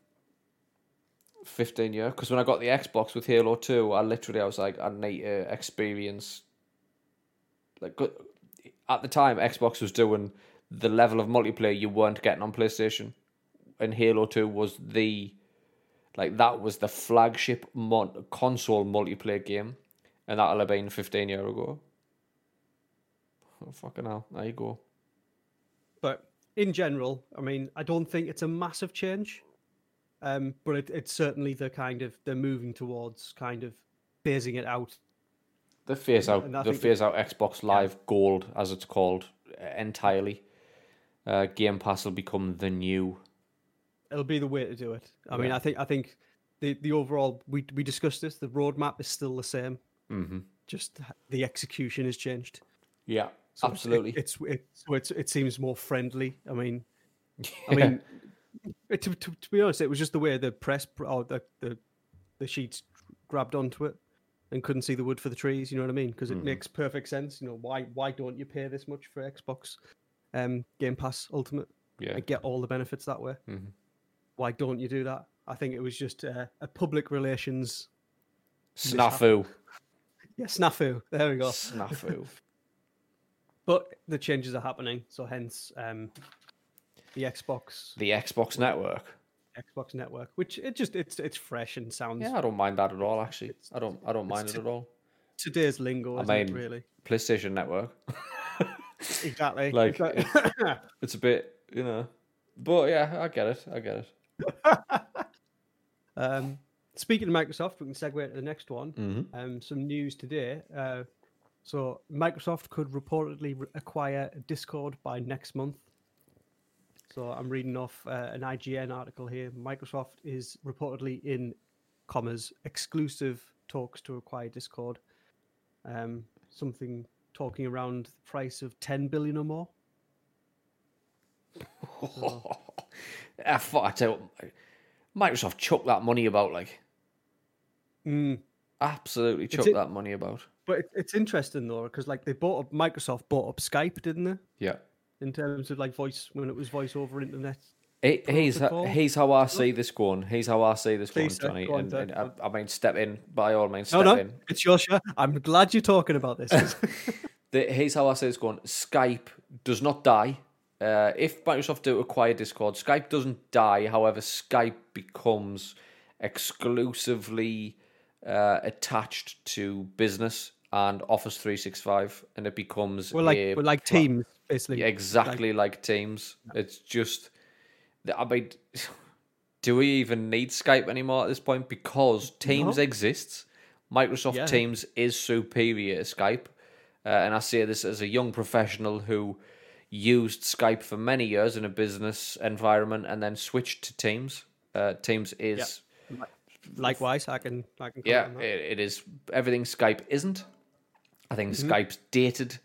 15 year because when I got the Xbox with Halo 2 I literally I was like I need to experience like at the time Xbox was doing the level of multiplayer you weren't getting on PlayStation, and Halo Two was the like that was the flagship mon- console multiplayer game, and that'll have been fifteen year ago. Oh, fucking hell! There you go. But in general, I mean, I don't think it's a massive change, um, but it, it's certainly the kind of they're moving towards kind of phasing it out the phase out the phase out Xbox Live yeah. Gold, as it's called, entirely. Uh, Game Pass will become the new. It'll be the way to do it. I yeah. mean, I think I think the the overall we we discussed this. The roadmap is still the same. Mm-hmm. Just the execution has changed. Yeah, so absolutely. It, it's it, it's it seems more friendly. I mean, yeah. I mean, to, to, to be honest, it was just the way the press or the the the sheets grabbed onto it and couldn't see the wood for the trees. You know what I mean? Because it mm makes perfect sense. You know why why don't you pay this much for Xbox um, Game Pass Ultimate? Yeah, and get all the benefits that way. Mm-hmm. Why don't you do that? I think it was just uh, a public relations snafu. yeah, snafu. There we go. Snafu. but the changes are happening, so hence um, the Xbox, the Xbox network, Xbox network, which it just it's it's fresh and sounds. Yeah, I don't mind that at all. Actually, I don't I don't mind it at all. Today's lingo, I mean, really. PlayStation Network. exactly. like It's, it's a bit, you know, but yeah, I get it. I get it. um, speaking of Microsoft, we can segue to the next one. Mm-hmm. Um, some news today. Uh, so Microsoft could reportedly re- acquire Discord by next month. So I'm reading off uh, an IGN article here. Microsoft is reportedly in commas exclusive talks to acquire Discord. Um, something talking around the price of 10 billion or more. So. I thought I tell Microsoft chuck that money about like mm. absolutely chuck that money about. But it, it's interesting though because like they bought up Microsoft bought up Skype, didn't they? Yeah. In terms of like voice when it was voice over internet. It, he's he's how I see this going. He's how I see this Please, going, Johnny. Go on, and, and I, I, mean, step in by all means. Step no, no, in. it's your show. I'm glad you're talking about this. the, here's how I say this going. Skype does not die. Uh, if Microsoft do acquire Discord, Skype doesn't die. However, Skype becomes exclusively uh, attached to business and Office 365, and it becomes well, like a, like Teams, basically. Exactly like, like Teams. It's just I mean, do we even need Skype anymore at this point? Because Teams no. exists. Microsoft yeah. Teams is superior to Skype. Uh, and I say this as a young professional who used Skype for many years in a business environment and then switched to Teams. Uh, Teams is. Yeah. Likewise, I can. I can yeah, it, it is. Everything Skype isn't. I think mm-hmm. Skype's dated.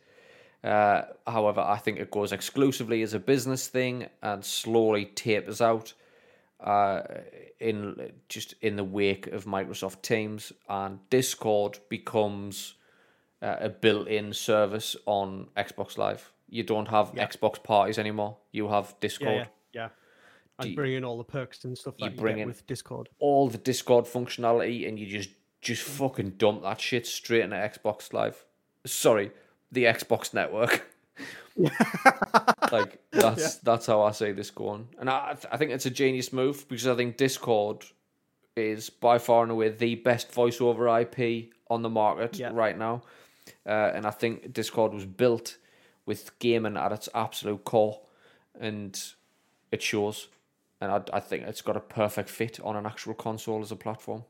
Uh, however, I think it goes exclusively as a business thing and slowly tapers out uh, in just in the wake of Microsoft Teams and Discord becomes uh, a built-in service on Xbox Live. You don't have yeah. Xbox parties anymore. You have Discord. Yeah, yeah. yeah. And bring in all the perks and stuff that you, bring in with Discord. All the Discord functionality, and you just just fucking dump that shit straight into Xbox Live. Sorry, the Xbox network. like that's yeah. that's how I see this going, and I I think it's a genius move because I think Discord is by far and away the best voice over IP on the market yeah. right now, uh, and I think Discord was built with gaming at its absolute core, and it shows, and I I think it's got a perfect fit on an actual console as a platform.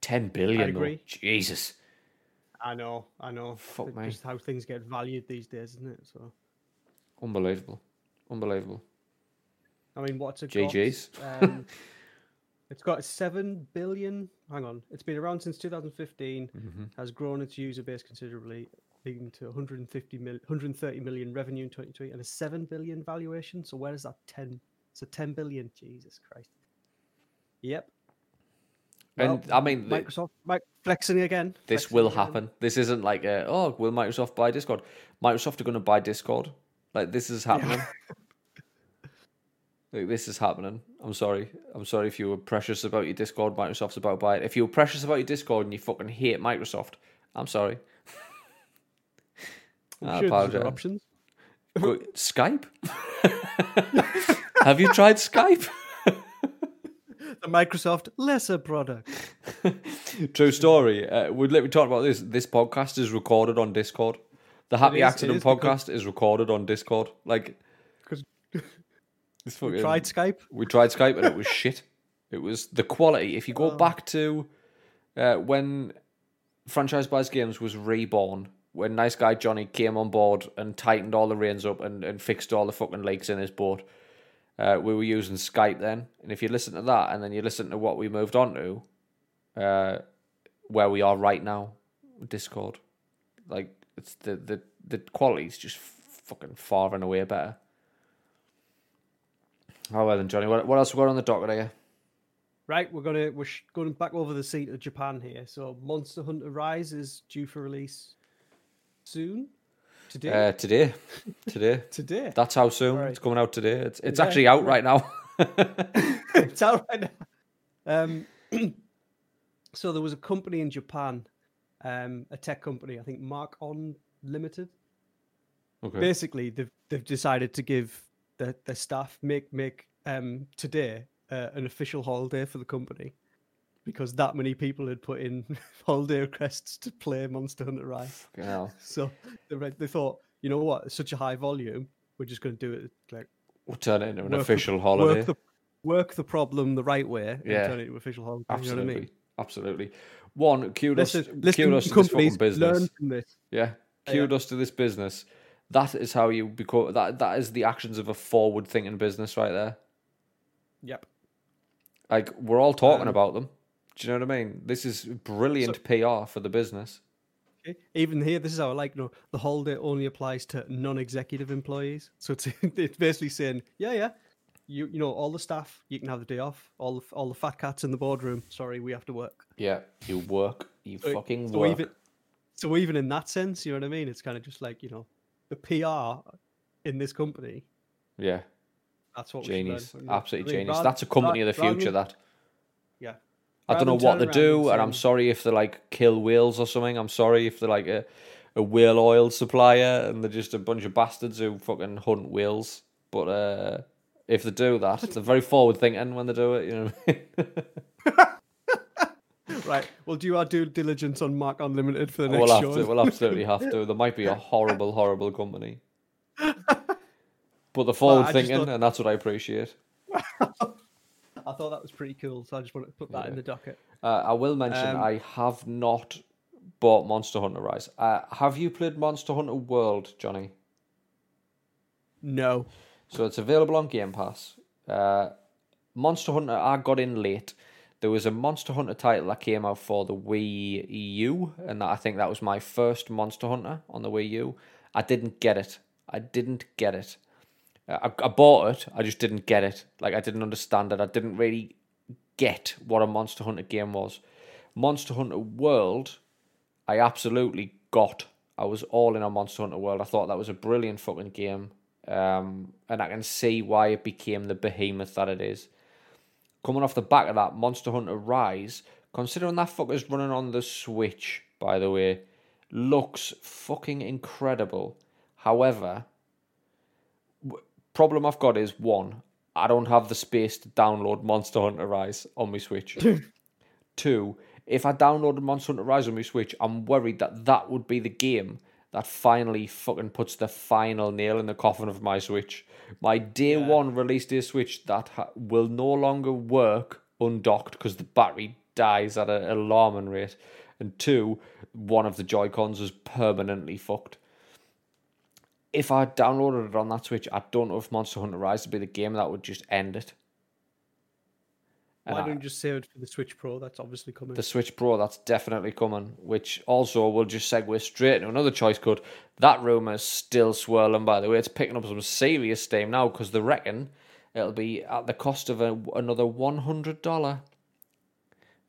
Ten billion, I agree. Though. Jesus. I know, I know. Fuck me. Just how things get valued these days, isn't it? So unbelievable, unbelievable. I mean, what's it GG's? Um, it's got seven billion. Hang on, it's been around since 2015. Mm-hmm. Has grown its user base considerably, leading to 150 mil, 130 million revenue in 2020 and a seven billion valuation. So where is that 10? It's a 10 billion. Jesus Christ. Yep, and well, I mean, Microsoft Mike, flexing again. This flexing will again. happen. This isn't like, a, oh, will Microsoft buy Discord? Microsoft are going to buy Discord. Like this is happening. Yeah. like, this is happening. I'm sorry. I'm sorry if you were precious about your Discord. Microsoft's about to buy it. If you were precious about your Discord and you fucking hate Microsoft, I'm sorry. I'm sure apologize. options. Skype. Have you tried Skype? the Microsoft lesser product. True story. Uh, we'd let me talk about this. This podcast is recorded on Discord. The Happy is, Accident podcast is recorded on Discord. Like, because we tried Skype. We tried Skype and it was shit. It was the quality. If you go oh. back to uh, when Franchise Buys Games was reborn, when Nice Guy Johnny came on board and tightened all the reins up and, and fixed all the fucking leaks in his boat uh, we were using Skype then, and if you listen to that, and then you listen to what we moved on to, uh, where we are right now, Discord, like it's the the the quality is just fucking far and away better. Oh well, then Johnny, what what else we got on the docket here? Right, we're gonna we're going back over the seat of Japan here. So, Monster Hunter Rise is due for release soon. Today? Uh, today. Today. today. That's how soon right. it's coming out today. It's it's yeah, actually out right now. it's out right now. Um, so there was a company in Japan, um, a tech company, I think Mark On Limited. Okay. Basically, they've they've decided to give their, their staff make make um today uh, an official holiday for the company because that many people had put in holiday requests to play Monster Hunter Rise. Yeah. So they read, they thought, you know what, it's such a high volume, we're just going to do it like We'll turn it into an official the, holiday. Work the, work the problem the right way and Yeah. turn it into official holiday. Absolutely. You know what I mean? Absolutely. One, kudos, Listen, listen kudos to this companies fucking business. this. Yeah. Yeah. Kudos to this business. That is how you become that that is the actions of a forward thinking business right there. Yep. Like we're all talking Um, about them. Do you know what I mean? This is brilliant PR for the business. Even here, this is how I like. No, the holiday only applies to non-executive employees. So it's it's basically saying, yeah, yeah, you you know all the staff, you can have the day off. All the all the fat cats in the boardroom. Sorry, we have to work. Yeah, you work, you So- fucking so work. even so even in that sense, you know what I mean? It's kind of just like you know the PR in this company. yeah, That's what genius, we should learn. absolutely I mean, genius. rather- That's a company of the future. than- That. I don't know what they do, and and I'm sorry if they're like kill whales or something. I'm sorry if they're like a, a whale oil supplier and they're just a bunch of bastards who fucking hunt whales. But uh, if they do that, they're very forward thinking when they do it. You know. What I mean? Right. We'll do our due diligence on Mark Unlimited for the next we'll show. to. We'll absolutely have to. There might be a horrible, horrible company. But the forward thinking, thought- and that's what I appreciate. I thought that was pretty cool, so I just wanted to put that in the docket. Uh, I will mention Um, I have not bought Monster Hunter Rise. Uh, have you played Monster Hunter World, Johnny? No. So it's available on Game Pass. Uh, Monster Hunter, I got in late. There was a Monster Hunter title that came out for the Wii U, and I think that was my first Monster Hunter on the Wii U. I didn't get it. I didn't get it. I, I bought it. I just didn't get it. Like I didn't understand it. I didn't really get what a Monster Hunter game was. Monster Hunter World, I absolutely got. I was all in on Monster Hunter World. I thought that was a brilliant fucking game. Um, and I can see why it became the behemoth that it is. Coming off the back of that, Monster Hunter Rise, considering that fucker's running on the Switch, by the way, looks fucking incredible. However, problem I've got is one, I don't have the space to download Monster Hunter Rise on my Switch. Two, if I downloaded Monster Hunter Rise on my Switch, I'm worried that that would be the game that finally fucking puts the final nail in the coffin of my Switch. My day Yeah. one release day Switch that ha- will no longer work undocked because the battery dies at an alarming rate. And two, one of the Joy Cons is permanently fucked. If I downloaded it on that Switch, I don't know if Monster Hunter Rise would be the game that would just end it. And Why don't you just save it for the Switch Pro? That's obviously coming. the Switch Pro, that's definitely coming. Which also will just segue straight into another choice code. That rumor is still swirling, by the way. It's picking up some serious steam now because they reckon it'll be at the cost of a, another $100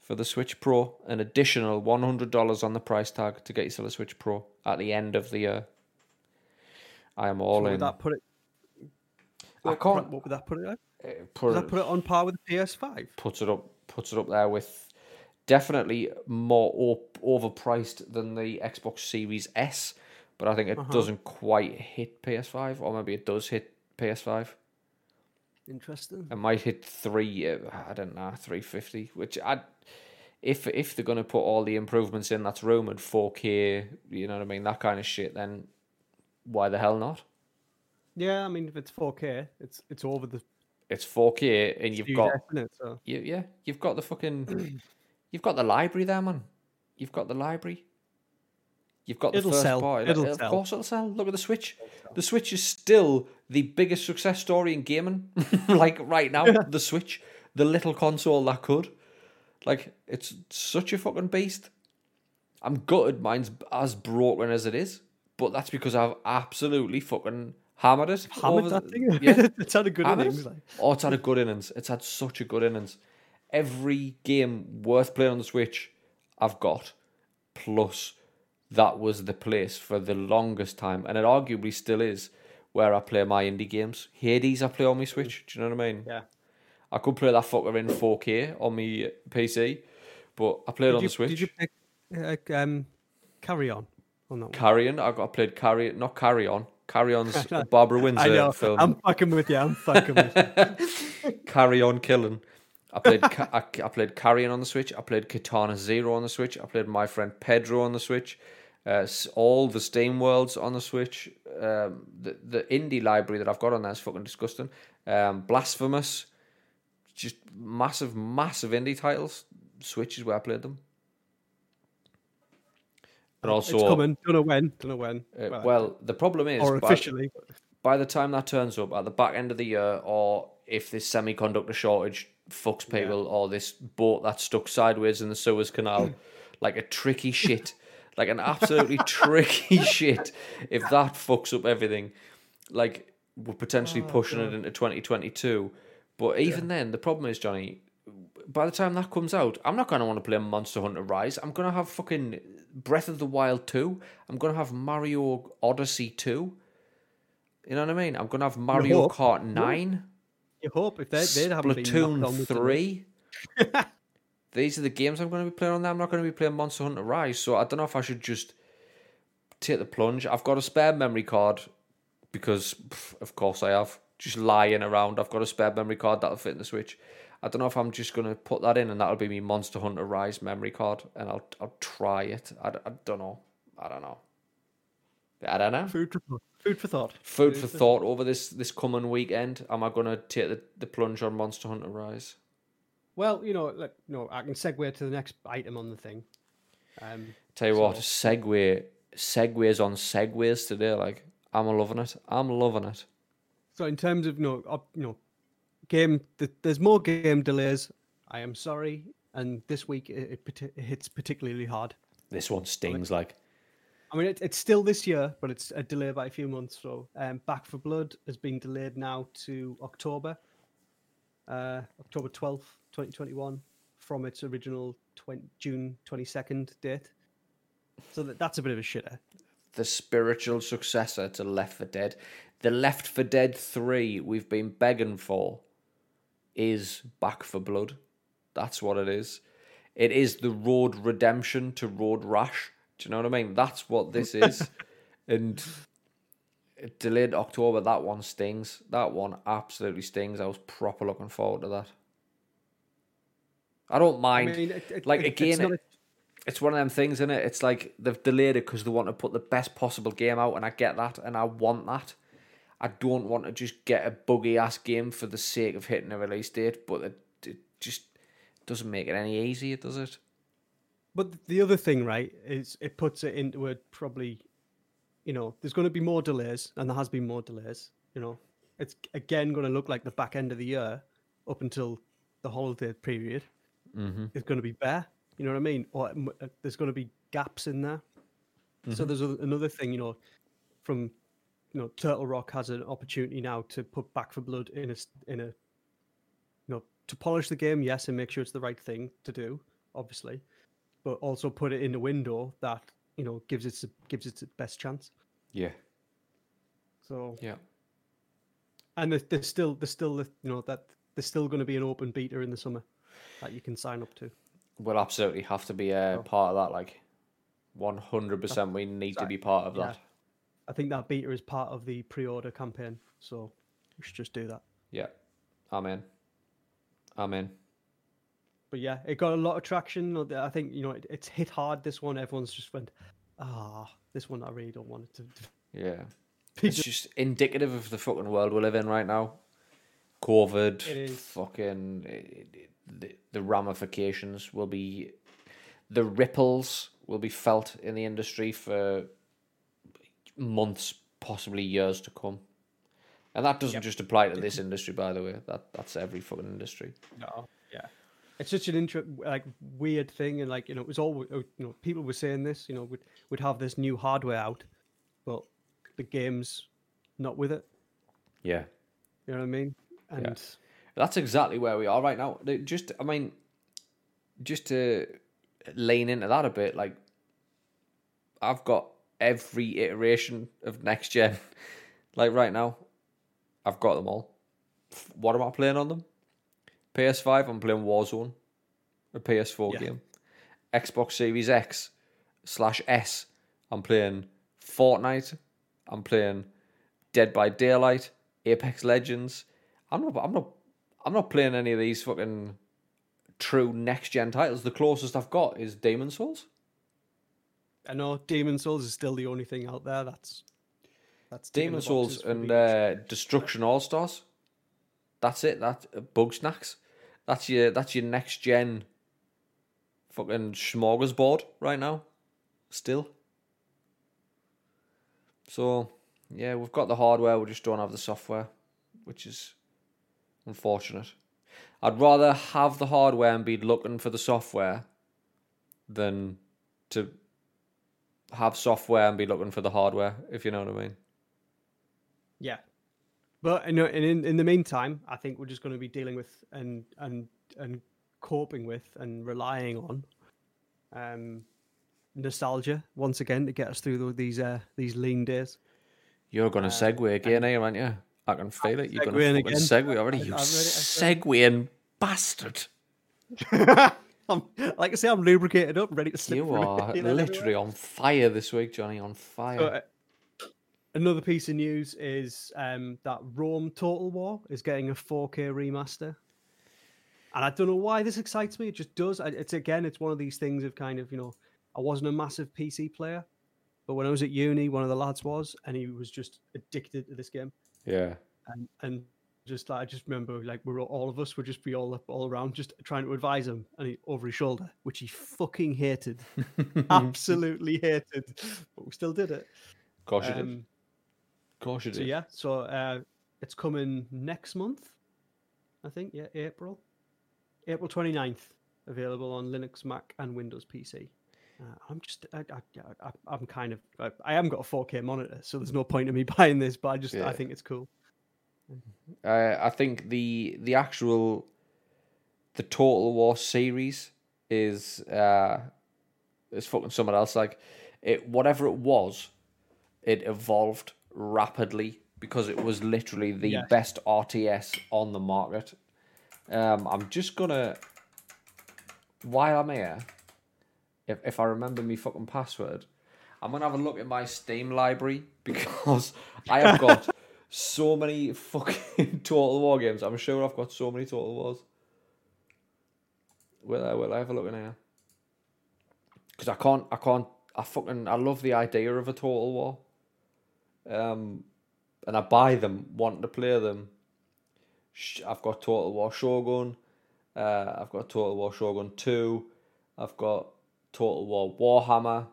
for the Switch Pro. An additional $100 on the price tag to get yourself a Switch Pro at the end of the year. I am all what in. would that put it? I can't what would that put it at? uh, put that put it on par with the PS5? puts it up puts it up there with definitely more op- overpriced than the Xbox Series S, but I think it Uh-huh. doesn't quite hit PS5, or maybe it does hit PS5. Interesting. It might hit three. Uh, I don't know, three fifty. Which I, if if they're gonna put all the improvements in that's rumored, four K, you know what I mean, that kind of shit, then why the hell not? Yeah, I mean, if it's 4K, it's it's over the It's four K, and you've got innit? So You, yeah, you've got the fucking, you've got the library there, man. You've got the library. You've got the It'll first sell. party. It'll of sell. course, it'll sell. Look at the Switch. The Switch is still the biggest success story in gaming. like right now, the Switch, the little console that could. Like it's such a fucking beast. I'm gutted. Mine's as broken as it is, but that's because I've absolutely fucking hammered it. hammered over that thing. Yeah, it's had a good Hammered innings. it? Oh, it's had a good innings. It's had such a good innings. Every game worth playing on the Switch, I've got. Plus, that was the place for the longest time, and it arguably still is, where I play my indie games. Hades, I play on my Switch. Do you know what I mean? Yeah. I could play that fucker in 4K on my PC, but I play it Did on you, the Switch. Did you pick uh, um, Carry On on that one. Carrion. I got I played Carry not Carry On. Carry On's Barbara Windsor film. I'm fucking with you. I'm fucking with you. Carry On Killing. I played I, I played Carrion on the Switch. I played Katana Zero on the Switch. I played My Friend Pedro on the Switch. Uh, all the Steam worlds on the Switch. Um, the the indie library that I've got on there is fucking disgusting. Um, Blasphemous, just massive, massive indie titles. Switch is where I played them. And also, it's coming. Don't know when. Don't know when. Uh, well, well, the problem is, or officially, by, by the time that turns up at the back end of the year, or if this semiconductor shortage fucks people, yeah. or this boat that's stuck sideways in the Suez Canal, like a tricky shit, like an absolutely tricky shit. If that fucks up everything, like we're potentially oh, pushing God. it into 2022. But even yeah. then, the problem is, Johnny, by the time that comes out, I'm not going to want to play Monster Hunter Rise. I'm going to have fucking Breath of the Wild 2. I'm going to have Mario Odyssey 2. You know what I mean? I'm going to have Mario Kart 9. You hope if they they have a Splatoon 3. These are the games I'm going to be playing on there. I'm not going to be playing Monster Hunter Rise, so I don't know if I should just take the plunge. I've got a spare memory card because, pff, of course, I have. Just lying around. I've got a spare memory card that'll fit in the Switch. I don't know if I'm just going to put that in and that'll be my Monster Hunter Rise memory card and I'll I'll try it. I, I don't know. I don't know. I don't know. Food for, thought. food for thought. Food, food for, for thought over this this coming weekend. Am I going to take the, the plunge on Monster Hunter Rise? Well, you know, like, no, I can segue to the next item on the thing. Um, Tell you so... what, segue segues on segues today. Like I'm loving it. I'm loving it. So in terms of you know, you know, game, there's more game delays. I am sorry, and this week it, it, it hits particularly hard. This one stings like. I mean, it, it's still this year, but it's a delay by a few months. So, um, Back 4 Blood has been delayed now to October, uh, October twelfth, twenty twenty one, from its original 20, June twenty second date. So that, that's a bit of a shitter. The spiritual successor to Left 4 Dead, the Left 4 Dead three we've been begging for is Back 4 Blood. That's what it is. It is the road redemption to road rash. Do you know what I mean? That's what this is. and delayed October, that one stings. That one absolutely stings. I was proper looking forward to that. I don't mind. I mean, it, it, like again, it's, it, it's, one of them things, isn't it? It's like they've delayed it because they want to put the best possible game out, and I get that, and I want that. I don't want to just get a buggy ass game for the sake of hitting a release date, but it, it just doesn't make it any easier, does it? But the other thing, right, is it puts it into a probably, you know, there's going to be more delays, and there has been more delays. You know, it's again going to look like the back end of the year up until the holiday period mm-hmm. is going to be bare. You know what I mean? Or uh, there's going to be gaps in there. Mm-hmm. So there's a, another thing, you know, from you know, Turtle Rock has an opportunity now to put Back 4 Blood in a in a you know to polish the game, yes, and make sure it's the right thing to do, obviously, but also put it in a window that you know gives it gives it its best chance. Yeah. So yeah, and there's still there's still you know that there's still going to be an open beta in the summer that you can sign up to. We'll absolutely have to be a oh. part of that. Like, one hundred percent, we need to be part of that. I think that beta is part of the pre-order campaign, so we should just do that. Yeah, amen, amen. But yeah, it got a lot of traction. I think you know it, it's hit hard. This one, everyone's just went, ah, oh, this one I really don't want it to. Yeah, it's just indicative of the fucking world we live in right now. COVID, fucking it, it, the, the ramifications will be, the ripples will be felt in the industry for months, possibly years to come. And that doesn't yep. just apply to this industry, by the way. That that's every fucking industry. No, yeah, it's such an intro, like weird thing, and like you know, it was all you know, people were saying this. You know, would would have this new hardware out, but the game's not with it. Yeah, you know what I mean. And yeah. that's exactly where we are right now. Just, I mean, just to lean into that a bit, like I've got every iteration of next gen. like right now, I've got them all. What am I playing on them? PS5, I'm playing Warzone, a PS4 yeah. game. Xbox Series X slash S, I'm playing Fortnite. I'm playing Dead by Daylight, Apex Legends. I'm not. I'm not. I'm not playing any of these fucking true next gen titles. The closest I've got is Demon's Souls. I know Demon's Souls is still the only thing out there that's that's Demon's Souls and uh, Destruction All Stars. That's it. That uh, snacks. That's your that's your next gen fucking smorgasbord right now. Still. So yeah, we've got the hardware, we just don't have the software, which is unfortunate. I'd rather have the hardware and be looking for the software than to have software and be looking for the hardware, if you know what I mean. Yeah. But you know, in in the meantime, I think we're just going to be dealing with and and and coping with and relying on um, nostalgia once again to get us through these uh, these lean days. You're going to uh, segue again, eh, aren't you? I can feel it. You're going to segue already. You segueing bastard. I'm, like I say, I'm lubricated up, ready to slip. You are literally on fire this week, Johnny. On fire. So, uh, another piece of news is um, that Rome Total War is getting a 4K remaster, and I don't know why this excites me. It just does. It's again, it's one of these things of kind of you know, I wasn't a massive PC player, but when I was at uni, one of the lads was, and he was just addicted to this game. Yeah. And and just like I just remember like we are all of us would just be all up all around just trying to advise him and he, over his shoulder, which he fucking hated, absolutely hated, but we still did it. Of course you um, did. Of course you did. So yeah, so uh, it's coming next month, I think. Yeah, April, April 29th, available on Linux, Mac, and Windows PC. Uh, I'm just, I, I, am kind of, I, I, haven't got a 4K monitor, so there's no point in me buying this. But I just, yeah. I think it's cool. Uh, I think the the actual the Total War series is uh is fucking someone else. Like it, whatever it was, it evolved rapidly because it was literally the yes. best RTS on the market. Um, I'm just gonna while I'm here, if if I remember me fucking password, I'm gonna have a look at my Steam library because I have got so many fucking Total War games. I'm sure I've got so many Total Wars. Will I? Will I have a look in here? Because I can't. I can't. I fucking. I love the idea of a Total War. Um, and I buy them wanting to play them. I've got Total War Shogun. Uh, I've got Total War Shogun Two. I've got Total War Warhammer.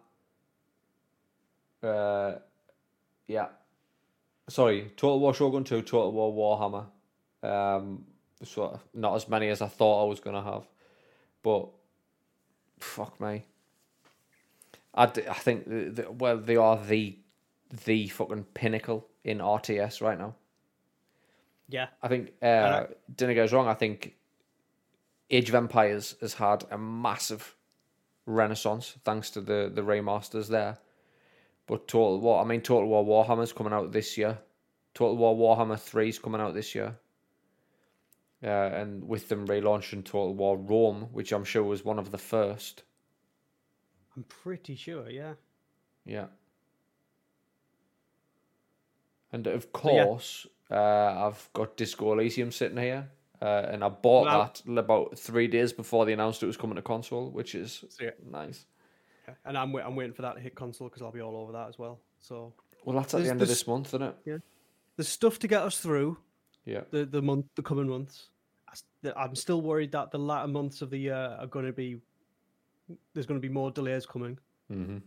Uh, yeah, sorry, Total War Shogun 2, Total War Warhammer. Um, so not as many as I thought I was gonna have, but fuck me. I, I think the, the, well they are the the fucking pinnacle in RTS right now. Yeah, I think uh, didn't goes wrong. I think Age of Empires has had a massive renaissance thanks to the the remasters there. But Total War, I mean, Total War Warhammer's coming out this year. Total War Warhammer 3 is coming out this year. Uh, and with them relaunching Total War Rome, which I'm sure was one of the first. I'm pretty sure, yeah. Yeah. And of course, yeah. uh, I've got Disco Elysium sitting here. Uh, and I bought well, that about three days before they announced it was coming to console, which is yeah. nice. And I'm I'm waiting for that to hit console because I'll be all over that as well. So well, that's at the end of this month, isn't it? Yeah. There's stuff to get us through. Yeah. The the month, the coming months. I'm still worried that the latter months of the year are going to be. There's going to be more delays coming. Mm-hmm.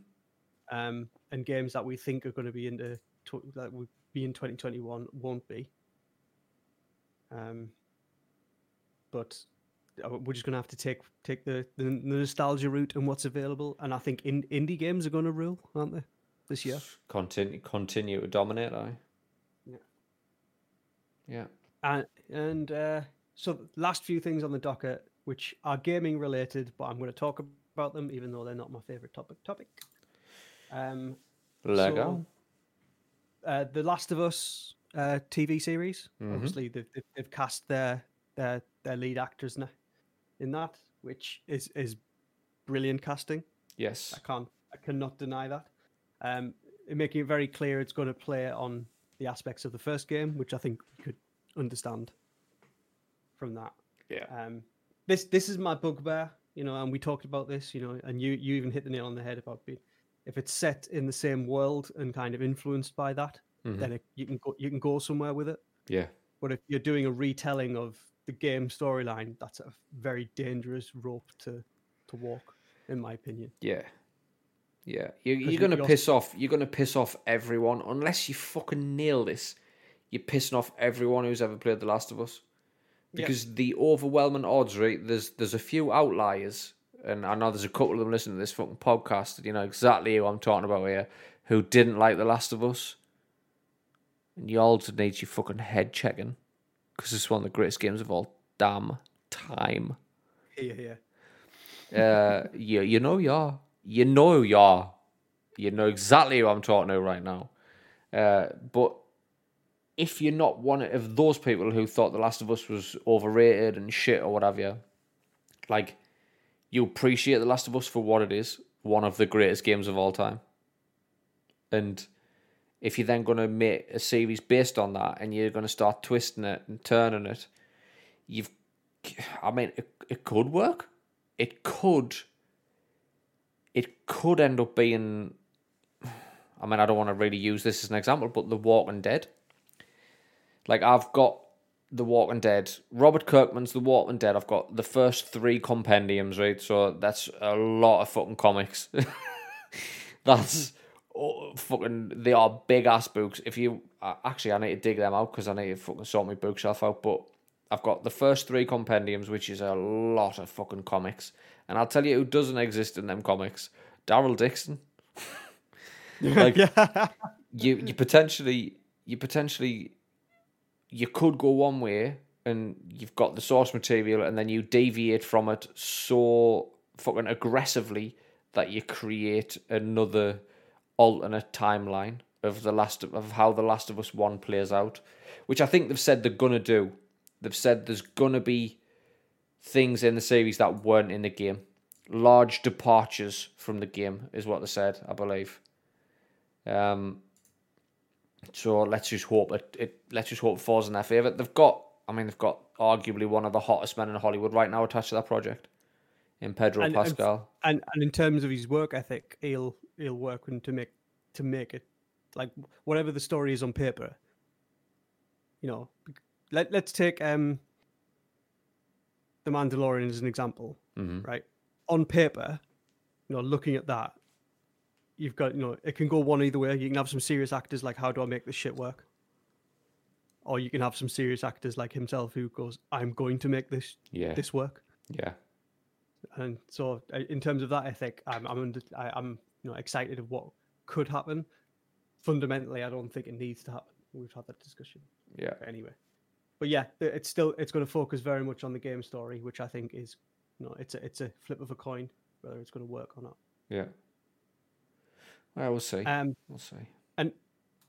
Um, and games that we think are going to be into that would be in 2021 won't be. Um, but we're just going to have to take take the, the, nostalgia route and what's available. And I think in, indie games are going to rule, aren't they, this year? Continue continue to dominate, I. Yeah. Yeah. And and uh, so last few things on the docket, which are gaming related, but I'm going to talk about them, even though they're not my favorite topic. Topic. Um, Lego. So, uh, the Last of Us uh, TV series. Mm-hmm. Obviously, they've, they've cast their their their lead actors now in that, which is is brilliant casting. Yes, I can't I cannot deny that. um, making it very clear it's going to play on the aspects of the first game, which I think you could understand from that. Yeah. Um, this this is my bugbear, you know, and we talked about this, you know, and you you even hit the nail on the head about being if it's set in the same world and kind of influenced by that, mm-hmm. then it, you can go you can go somewhere with it. Yeah. But if you're doing a retelling of the game storyline, that's a very dangerous rope to to walk, in my opinion. Yeah. Yeah, you're, you're going to piss off. You're going to piss off everyone unless you fucking nail this. You're pissing off everyone who's ever played The Last of Us because yep. the overwhelming odds, right? There's there's a few outliers, and I know there's a couple of them listening to this fucking podcast. that You know exactly who I'm talking about here, who didn't like The Last of Us, and you all need your fucking head checking because it's one of the greatest games of all damn time. Yeah, yeah. Uh, you you know you are you know you are. You know exactly who I'm talking to right now. Uh, but if you're not one of those people who thought The Last of Us was overrated and shit or whatever, like you appreciate The Last of Us for what it is, one of the greatest games of all time. And if you're then going to make a series based on that and you're going to start twisting it and turning it, you've, I mean, it, it could work. It could it could end up being. I mean, I don't want to really use this as an example, but The Walking Dead. Like, I've got The Walking Dead, Robert Kirkman's The Walking Dead. I've got the first three compendiums, right? So that's a lot of fucking comics. that's oh, fucking. They are big ass books. If you uh, actually, I need to dig them out because I need to fucking sort my bookshelf out. But I've got the first three compendiums, which is a lot of fucking comics. And I'll tell you who doesn't exist in them comics Daryl Dixon. like, yeah. you, you potentially, you potentially, you could go one way and you've got the source material and then you deviate from it so fucking aggressively that you create another alternate timeline of the last of, how the Last of Us One plays out, which I think they've said they're gonna do. They've said there's gonna be things in the series that weren't in the game. Large departures from the game is what they said, I believe. Um, so let's just hope it, it let's just hope it falls in their favour. They've got, I mean, they've got arguably one of the hottest men in Hollywood right now attached to that project, in Pedro and, Pascal. And, and and in terms of his work ethic, he'll he'll work to make to make it like whatever the story is on paper. You know, let let's take um the Mandalorian as an example, mm-hmm. right? On paper, you know, looking at that, you've got, you know, it can go one either way. You can have some serious actors like, how do I make this shit work? Or you can have some serious actors like himself who goes, I'm going to make this yeah. this work. Yeah. And so, in terms of that ethic, I'm I'm under, I, am you know excited of what could happen. Fundamentally, I don't think it needs to happen. We've had that discussion. Yeah. Anyway but yeah, it's still it's going to focus very much on the game story, which I think is, you know, it's a it's a flip of a coin whether it's going to work or not. Yeah. Well, we'll see. Um, we'll see. And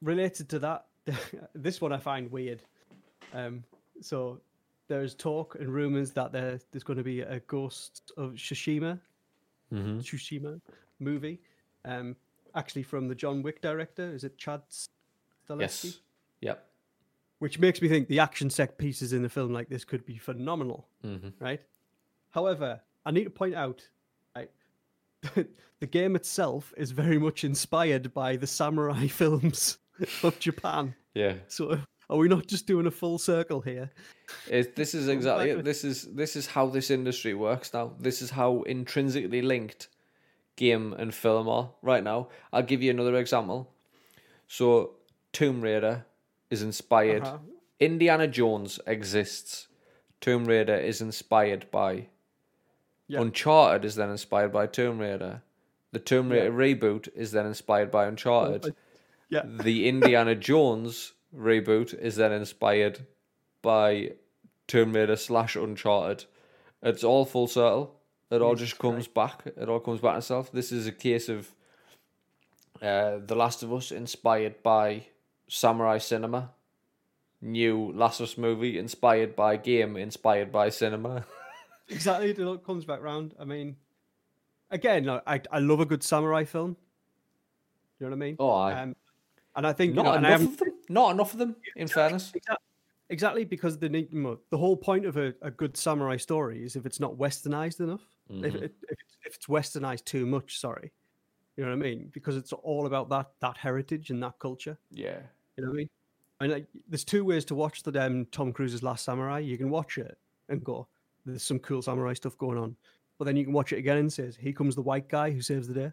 related to that, this one I find weird. Um, so there's talk and rumors that there, there's going to be a Ghost of Tsushima, mm-hmm. Tsushima movie, um, actually from the John Wick director. Is it Chad Stahelski? Yes. Yep which makes me think the action set pieces in a film like this could be phenomenal, mm-hmm. right? However, I need to point out, the game itself is very much inspired by the samurai films of Japan. Yeah. So are we not just doing a full circle here? It, this is exactly it. This is this is how this industry works now. This is how intrinsically linked game and film are right now. I'll give you another example. So Tomb Raider is inspired. Uh-huh. Indiana Jones exists. Tomb Raider is inspired by. Yep. Uncharted is then inspired by Tomb Raider. The Tomb Raider reboot is then inspired by Uncharted. Oh, yeah. The Indiana Jones reboot is then inspired by Tomb Raider slash Uncharted. It's all full circle. It all just comes back. It all comes back to itself. This is a case of uh, The Last of Us inspired by samurai cinema. New Last of Us movie inspired by game, inspired by cinema. exactly, it all comes back round. I mean, again, I I love a good samurai film. You know what I mean? Oh, I. Um, and I think not you know, enough of them. Not enough of them. In fairness, exactly, exactly because the the whole point of a, a, good samurai story is if it's not westernized enough. Mm-hmm. If, if, if, it's, if it's westernized too much, sorry, you know what I mean? Because it's all about that that heritage and that culture. Yeah. You know what I mean? And like, there's two ways to watch the um, Tom Cruise's Last Samurai. You can watch it and go, "There's some cool samurai stuff going on," but then you can watch it again and says, "Here comes the white guy who saves the day."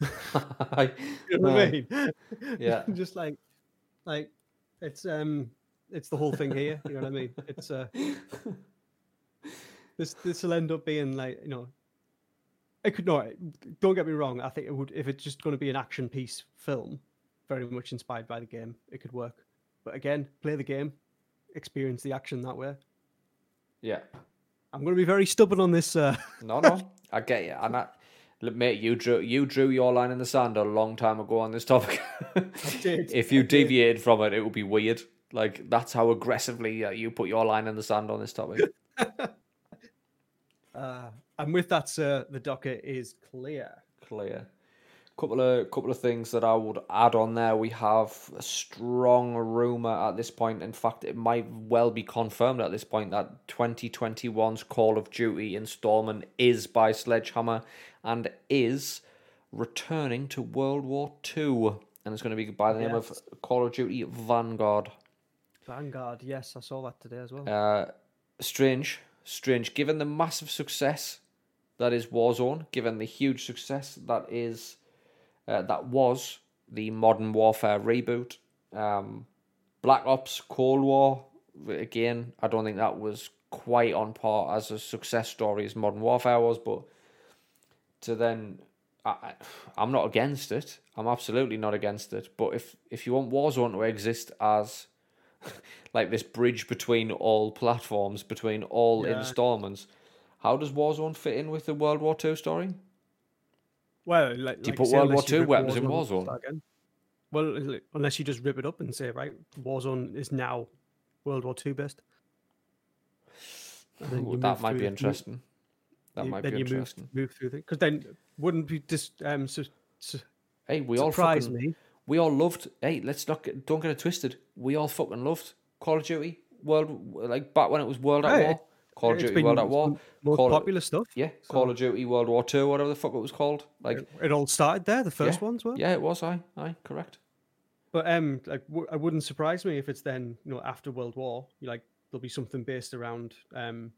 you know what I mean? Yeah. Just like, like it's um, it's the whole thing here. You know what I mean? It's uh, this this will end up being like you know it could not. Don't get me wrong. I think it would if it's just going to be an action piece film, very much inspired by the game. It could work. But again, play the game, experience the action that way. Yeah. I'm going to be very stubborn on this. Uh... no, no, I get you. And I, mate, you drew you drew your line in the sand a long time ago on this topic. if you deviated from it, it would be weird. Like that's how aggressively uh, you put your line in the sand on this topic. uh, and with that, sir, the docket is clear. Clear. Couple of couple of things that I would add on there. We have a strong rumor at this point. In fact, it might well be confirmed at this point that 2021's Call of Duty installment is by Sledgehammer and is returning to World War II, and it's going to be by the name of Call of Duty Vanguard. Vanguard, yes, I saw that today as well. Uh, strange, strange. Given the massive success that is Warzone, given the huge success that is uh, that was the Modern Warfare reboot. Um, Black Ops Cold War, again, I don't think that was quite on par as a success story as Modern Warfare was, but to then, I, I'm not against it. I'm absolutely not against it. But if if you want Warzone to exist as like this bridge between all platforms, between all yeah. installments, how does Warzone fit in with the World War II story? Well, like, do you like put World War II weapons in Warzone? Well, unless you just rip it up and say, right, Warzone is now World War II best. Ooh, that might be interesting. That you, might then be you interesting. Move, move through things because then wouldn't be just um. Su- su- hey, we all fucking, me. We all loved. Hey, let's not get, don't get it twisted. We all fucking loved Call of Duty World like back when it was World at War. Call of Duty World at War. Most Call popular stuff. Yeah, so. Call of Duty World War Two, whatever the fuck it was called. Like it, it all started there. The first yeah, ones were. Yeah, it was. I, I correct. But um, like w- it wouldn't surprise me if it's then you know after World War, like there'll be something based around um,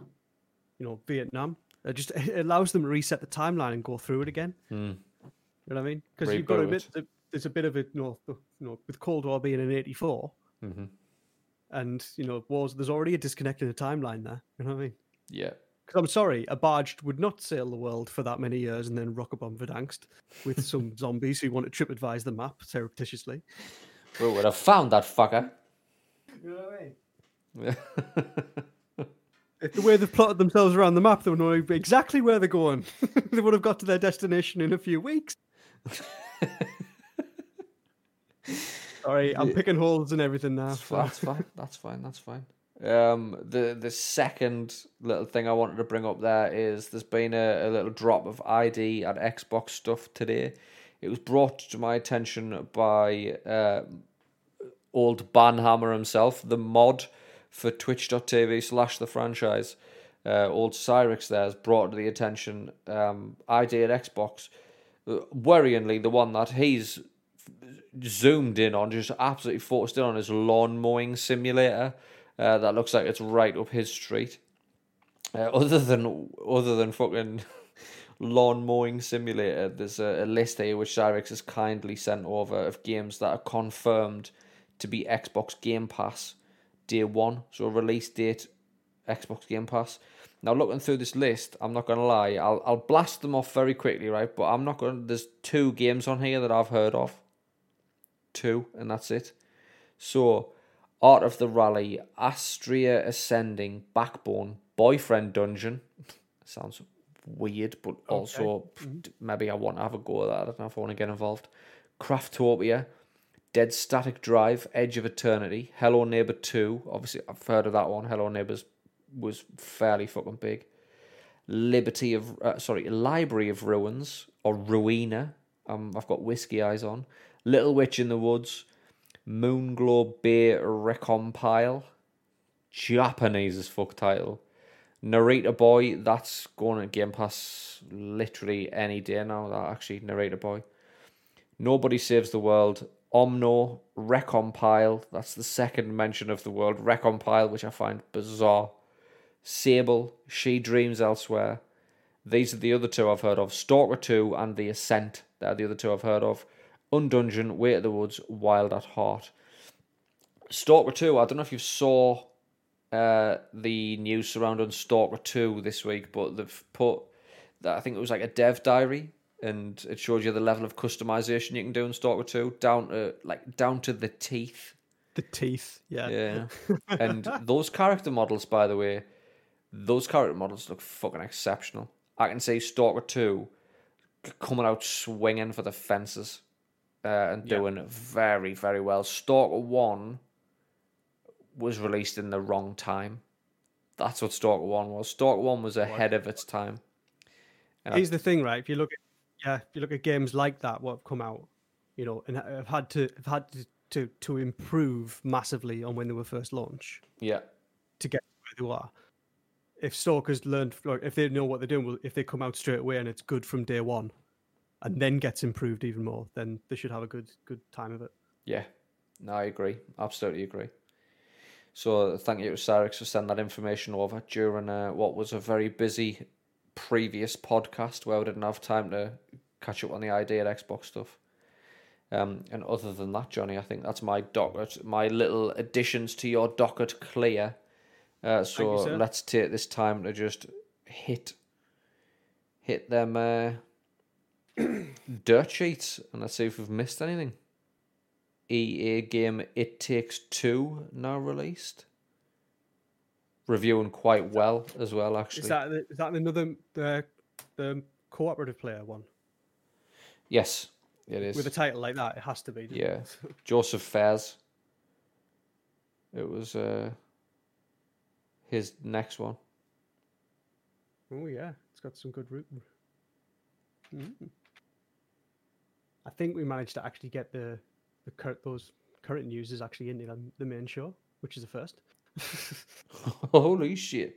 you know Vietnam. It just it allows them to reset the timeline and go through it again. Mm. You know what I mean? Because you've got to admit there's a bit of it. You know, you know, with Cold War being in '84. Mm-hmm. And you know, wars. There's already a disconnect in the timeline there. You know what I mean? Yeah. Because I'm sorry, a barge would not sail the world for that many years and then rock up on Verdansk with some zombies who want to trip advise the map surreptitiously. We would have found that fucker. You know what I mean? if the way they've plotted themselves around the map, they would know exactly where they're going. they would have got to their destination in a few weeks. Sorry, I'm picking holes and everything now. That's, that's fine. That's fine. That's fine. Um, the the second little thing I wanted to bring up there is there's been a, a little drop of ID and Xbox stuff today. It was brought to my attention by uh, old Banhammer himself, the mod for twitch.tv slash the franchise. Uh, old Cyrix there has brought to the attention um, ID at Xbox. Uh, worryingly, the one that he's zoomed in on, just absolutely focused in on, his lawn mowing simulator. Uh, that looks like it's right up his street. Uh, other than other than fucking lawn mowing simulator, there's a, a list here which Cyrix has kindly sent over of games that are confirmed to be Xbox Game Pass day one, so release date Xbox Game Pass. Now looking through this list, I'm not gonna lie, I'll I'll blast them off very quickly, right? But I'm not gonna. There's two games on here that I've heard of two, and that's it. So, Art of the Rally, Astria Ascending, Backbone, Boyfriend Dungeon. Sounds weird, but okay. also mm-hmm. maybe I want to have a go at that. I don't know if I want to get involved. Craftopia, Dead Static Drive, Edge of Eternity, Hello Neighbor 2. Obviously, I've heard of that one. Hello Neighbors was fairly fucking big. Liberty of, uh, sorry, Library of Ruins, or Ruina. Um, I've got whiskey eyes on. Little Witch in the Woods, Moonglow Bay Recompile, Japanese as fuck title. Narita Boy, that's going to Game Pass literally any day now. That actually Narita Boy. Nobody Saves the World, Omno, Recompile, that's the second mention of the word Recompile, which I find bizarre. Sable, She Dreams Elsewhere. These are the other two I've heard of. Stalker 2 and The Ascent. They're the other two I've heard of. Undungeon, Way of the Woods, Wild at Heart. Stalker 2, I don't know if you saw uh, the news surrounding Stalker 2 this week, but they've put, I think it was like a dev diary, and it showed you the level of customization you can do in Stalker 2, down to, like, down to the teeth. The teeth, yeah. Yeah. and those character models, by the way, those character models look fucking exceptional. I can see Stalker 2 coming out swinging for the fences uh, and doing yeah. very, very well. Stalker 1 was released in the wrong time. That's what Stalker 1 was. Stalker 1 was ahead of its time. And Here's I... the thing, right? If you look at yeah, if you look at games like that, what have come out, you know, and have had to have had to, to to improve massively on when they were first launched. Yeah. To get where they are if Stalkers learned, like, if they know what they're doing, if they come out straight away and it's good from day one, and then gets improved even more, then they should have a good good time of it. Yeah, no, I agree, absolutely agree. So thank you to Cyrix for sending that information over during uh, what was a very busy previous podcast where we didn't have time to catch up on the ID at Xbox stuff. Um, and other than that, Johnny, I think that's my docket, my little additions to your docket clear. Uh, so you, let's take this time to just hit hit them uh, dirt sheets and let's see if we've missed anything. EA game It Takes Two now released. Reviewing quite well as well, actually. Is that is that another the the cooperative player one? Yes, it is. With a title like that, it has to be. Yeah, Josef Fares. It was. Uh, his next one. Oh yeah, it's got some good root. Mm. I think we managed to actually get the the cur- those current users actually into the, the main show, which is the first. Holy shit!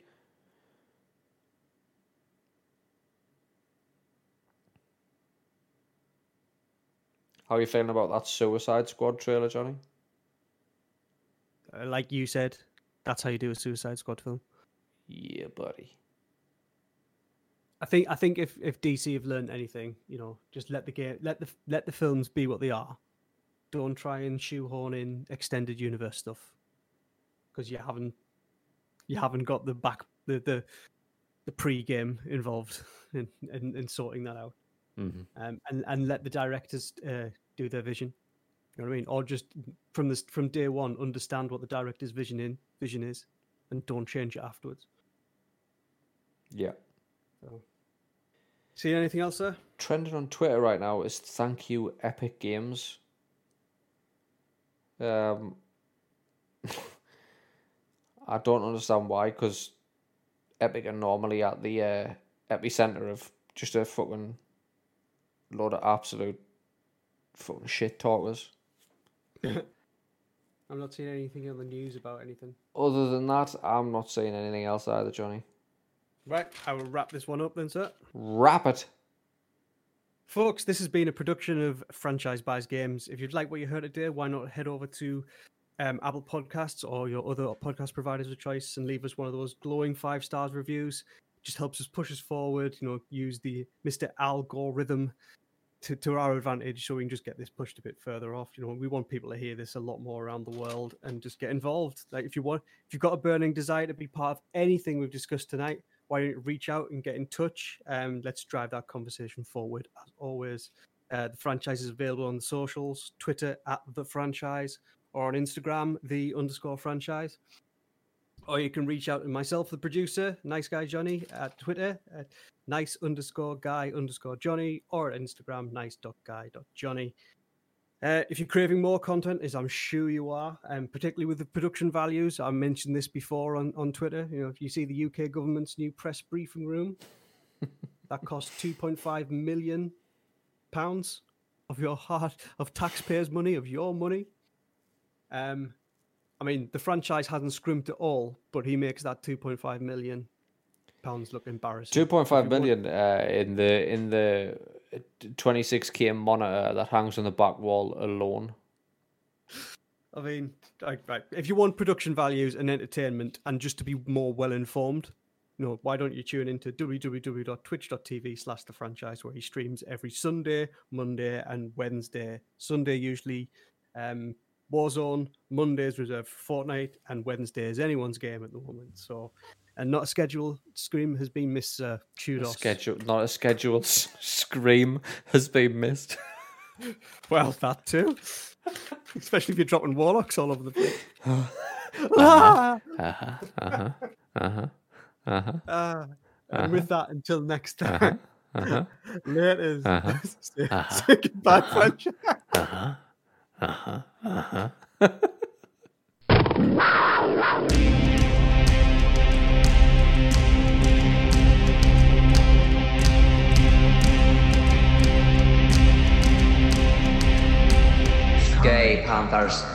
How are you feeling about that Suicide Squad trailer, Johnny? Uh, like you said, that's how you do a Suicide Squad film. Yeah, buddy. I think I think if, if DC have learned anything, you know, just let the game let the let the films be what they are. Don't try and shoehorn in extended universe stuff because you haven't you haven't got the back the the, the pre-game involved in, in, in sorting that out. Mm-hmm. Um, and and let the directors uh, do their vision. You know what I mean? Or just from this from day one, understand what the director's vision in vision is, and don't change it afterwards. Yeah. So. See anything else, sir? Trending on Twitter right now is thank you Epic Games. Um, I don't understand why, because Epic are normally at the uh, epicenter of just a fucking load of absolute fucking shit talkers. I'm not seeing anything on the news about anything. Other than that, I'm not seeing anything else either, Johnny. Right, I will wrap this one up then, sir. Wrap it. Folks, this has been a production of Franchise Buys Games. If you'd like what you heard today, why not head over to um, Apple Podcasts or your other podcast providers of choice and leave us one of those glowing five stars reviews. just helps us push us forward. You know, use the Mr. algorithm to, to our advantage so we can just get this pushed a bit further off you know we want people to hear this a lot more around the world and just get involved like if you want if you've got a burning desire to be part of anything we've discussed tonight why don't you reach out and get in touch and let's drive that conversation forward. As always uh, the franchise is available on the socials twitter at the franchise or on instagram the underscore franchise. Or you can reach out to myself, the producer, nice guy Johnny, at Twitter at nice underscore guy underscore Johnny, or at Instagram, nice Uh, if you're craving more content, as I'm sure you are, and um, particularly with the production values, I mentioned this before on, on Twitter. You know, if you see the UK government's new press briefing room, that costs 2.5 million pounds. of your heart, of taxpayers' money, of your money. Um, I mean, the franchise hasn't scrimped at all, but he makes that 2.5 million pounds look embarrassing. 2.5 million uh, in the in the 26k monitor that hangs on the back wall alone. I mean, right, if you want production values and entertainment and just to be more well informed, you know, why don't you tune into www.twitch.tv slash the franchise where he streams every Sunday, Monday, and Wednesday. Sunday usually um, Warzone, Mondays reserved for Fortnite, and Wednesday is anyone's game at the moment. So, and not a schedule scream has been missed. Uh, kudos. schedule, not a scheduled scream has been missed. well, that too. Especially if you're dropping warlocks all over the place. uh-huh, uh-huh, uh-huh, uh-huh, uh-huh. Uh, and with that, until next uh-huh. time. Uh-huh. Later. Uh-huh. say, uh-huh. say goodbye, uh-huh. Uh-huh. Uh-huh. Uh-huh. Panthers.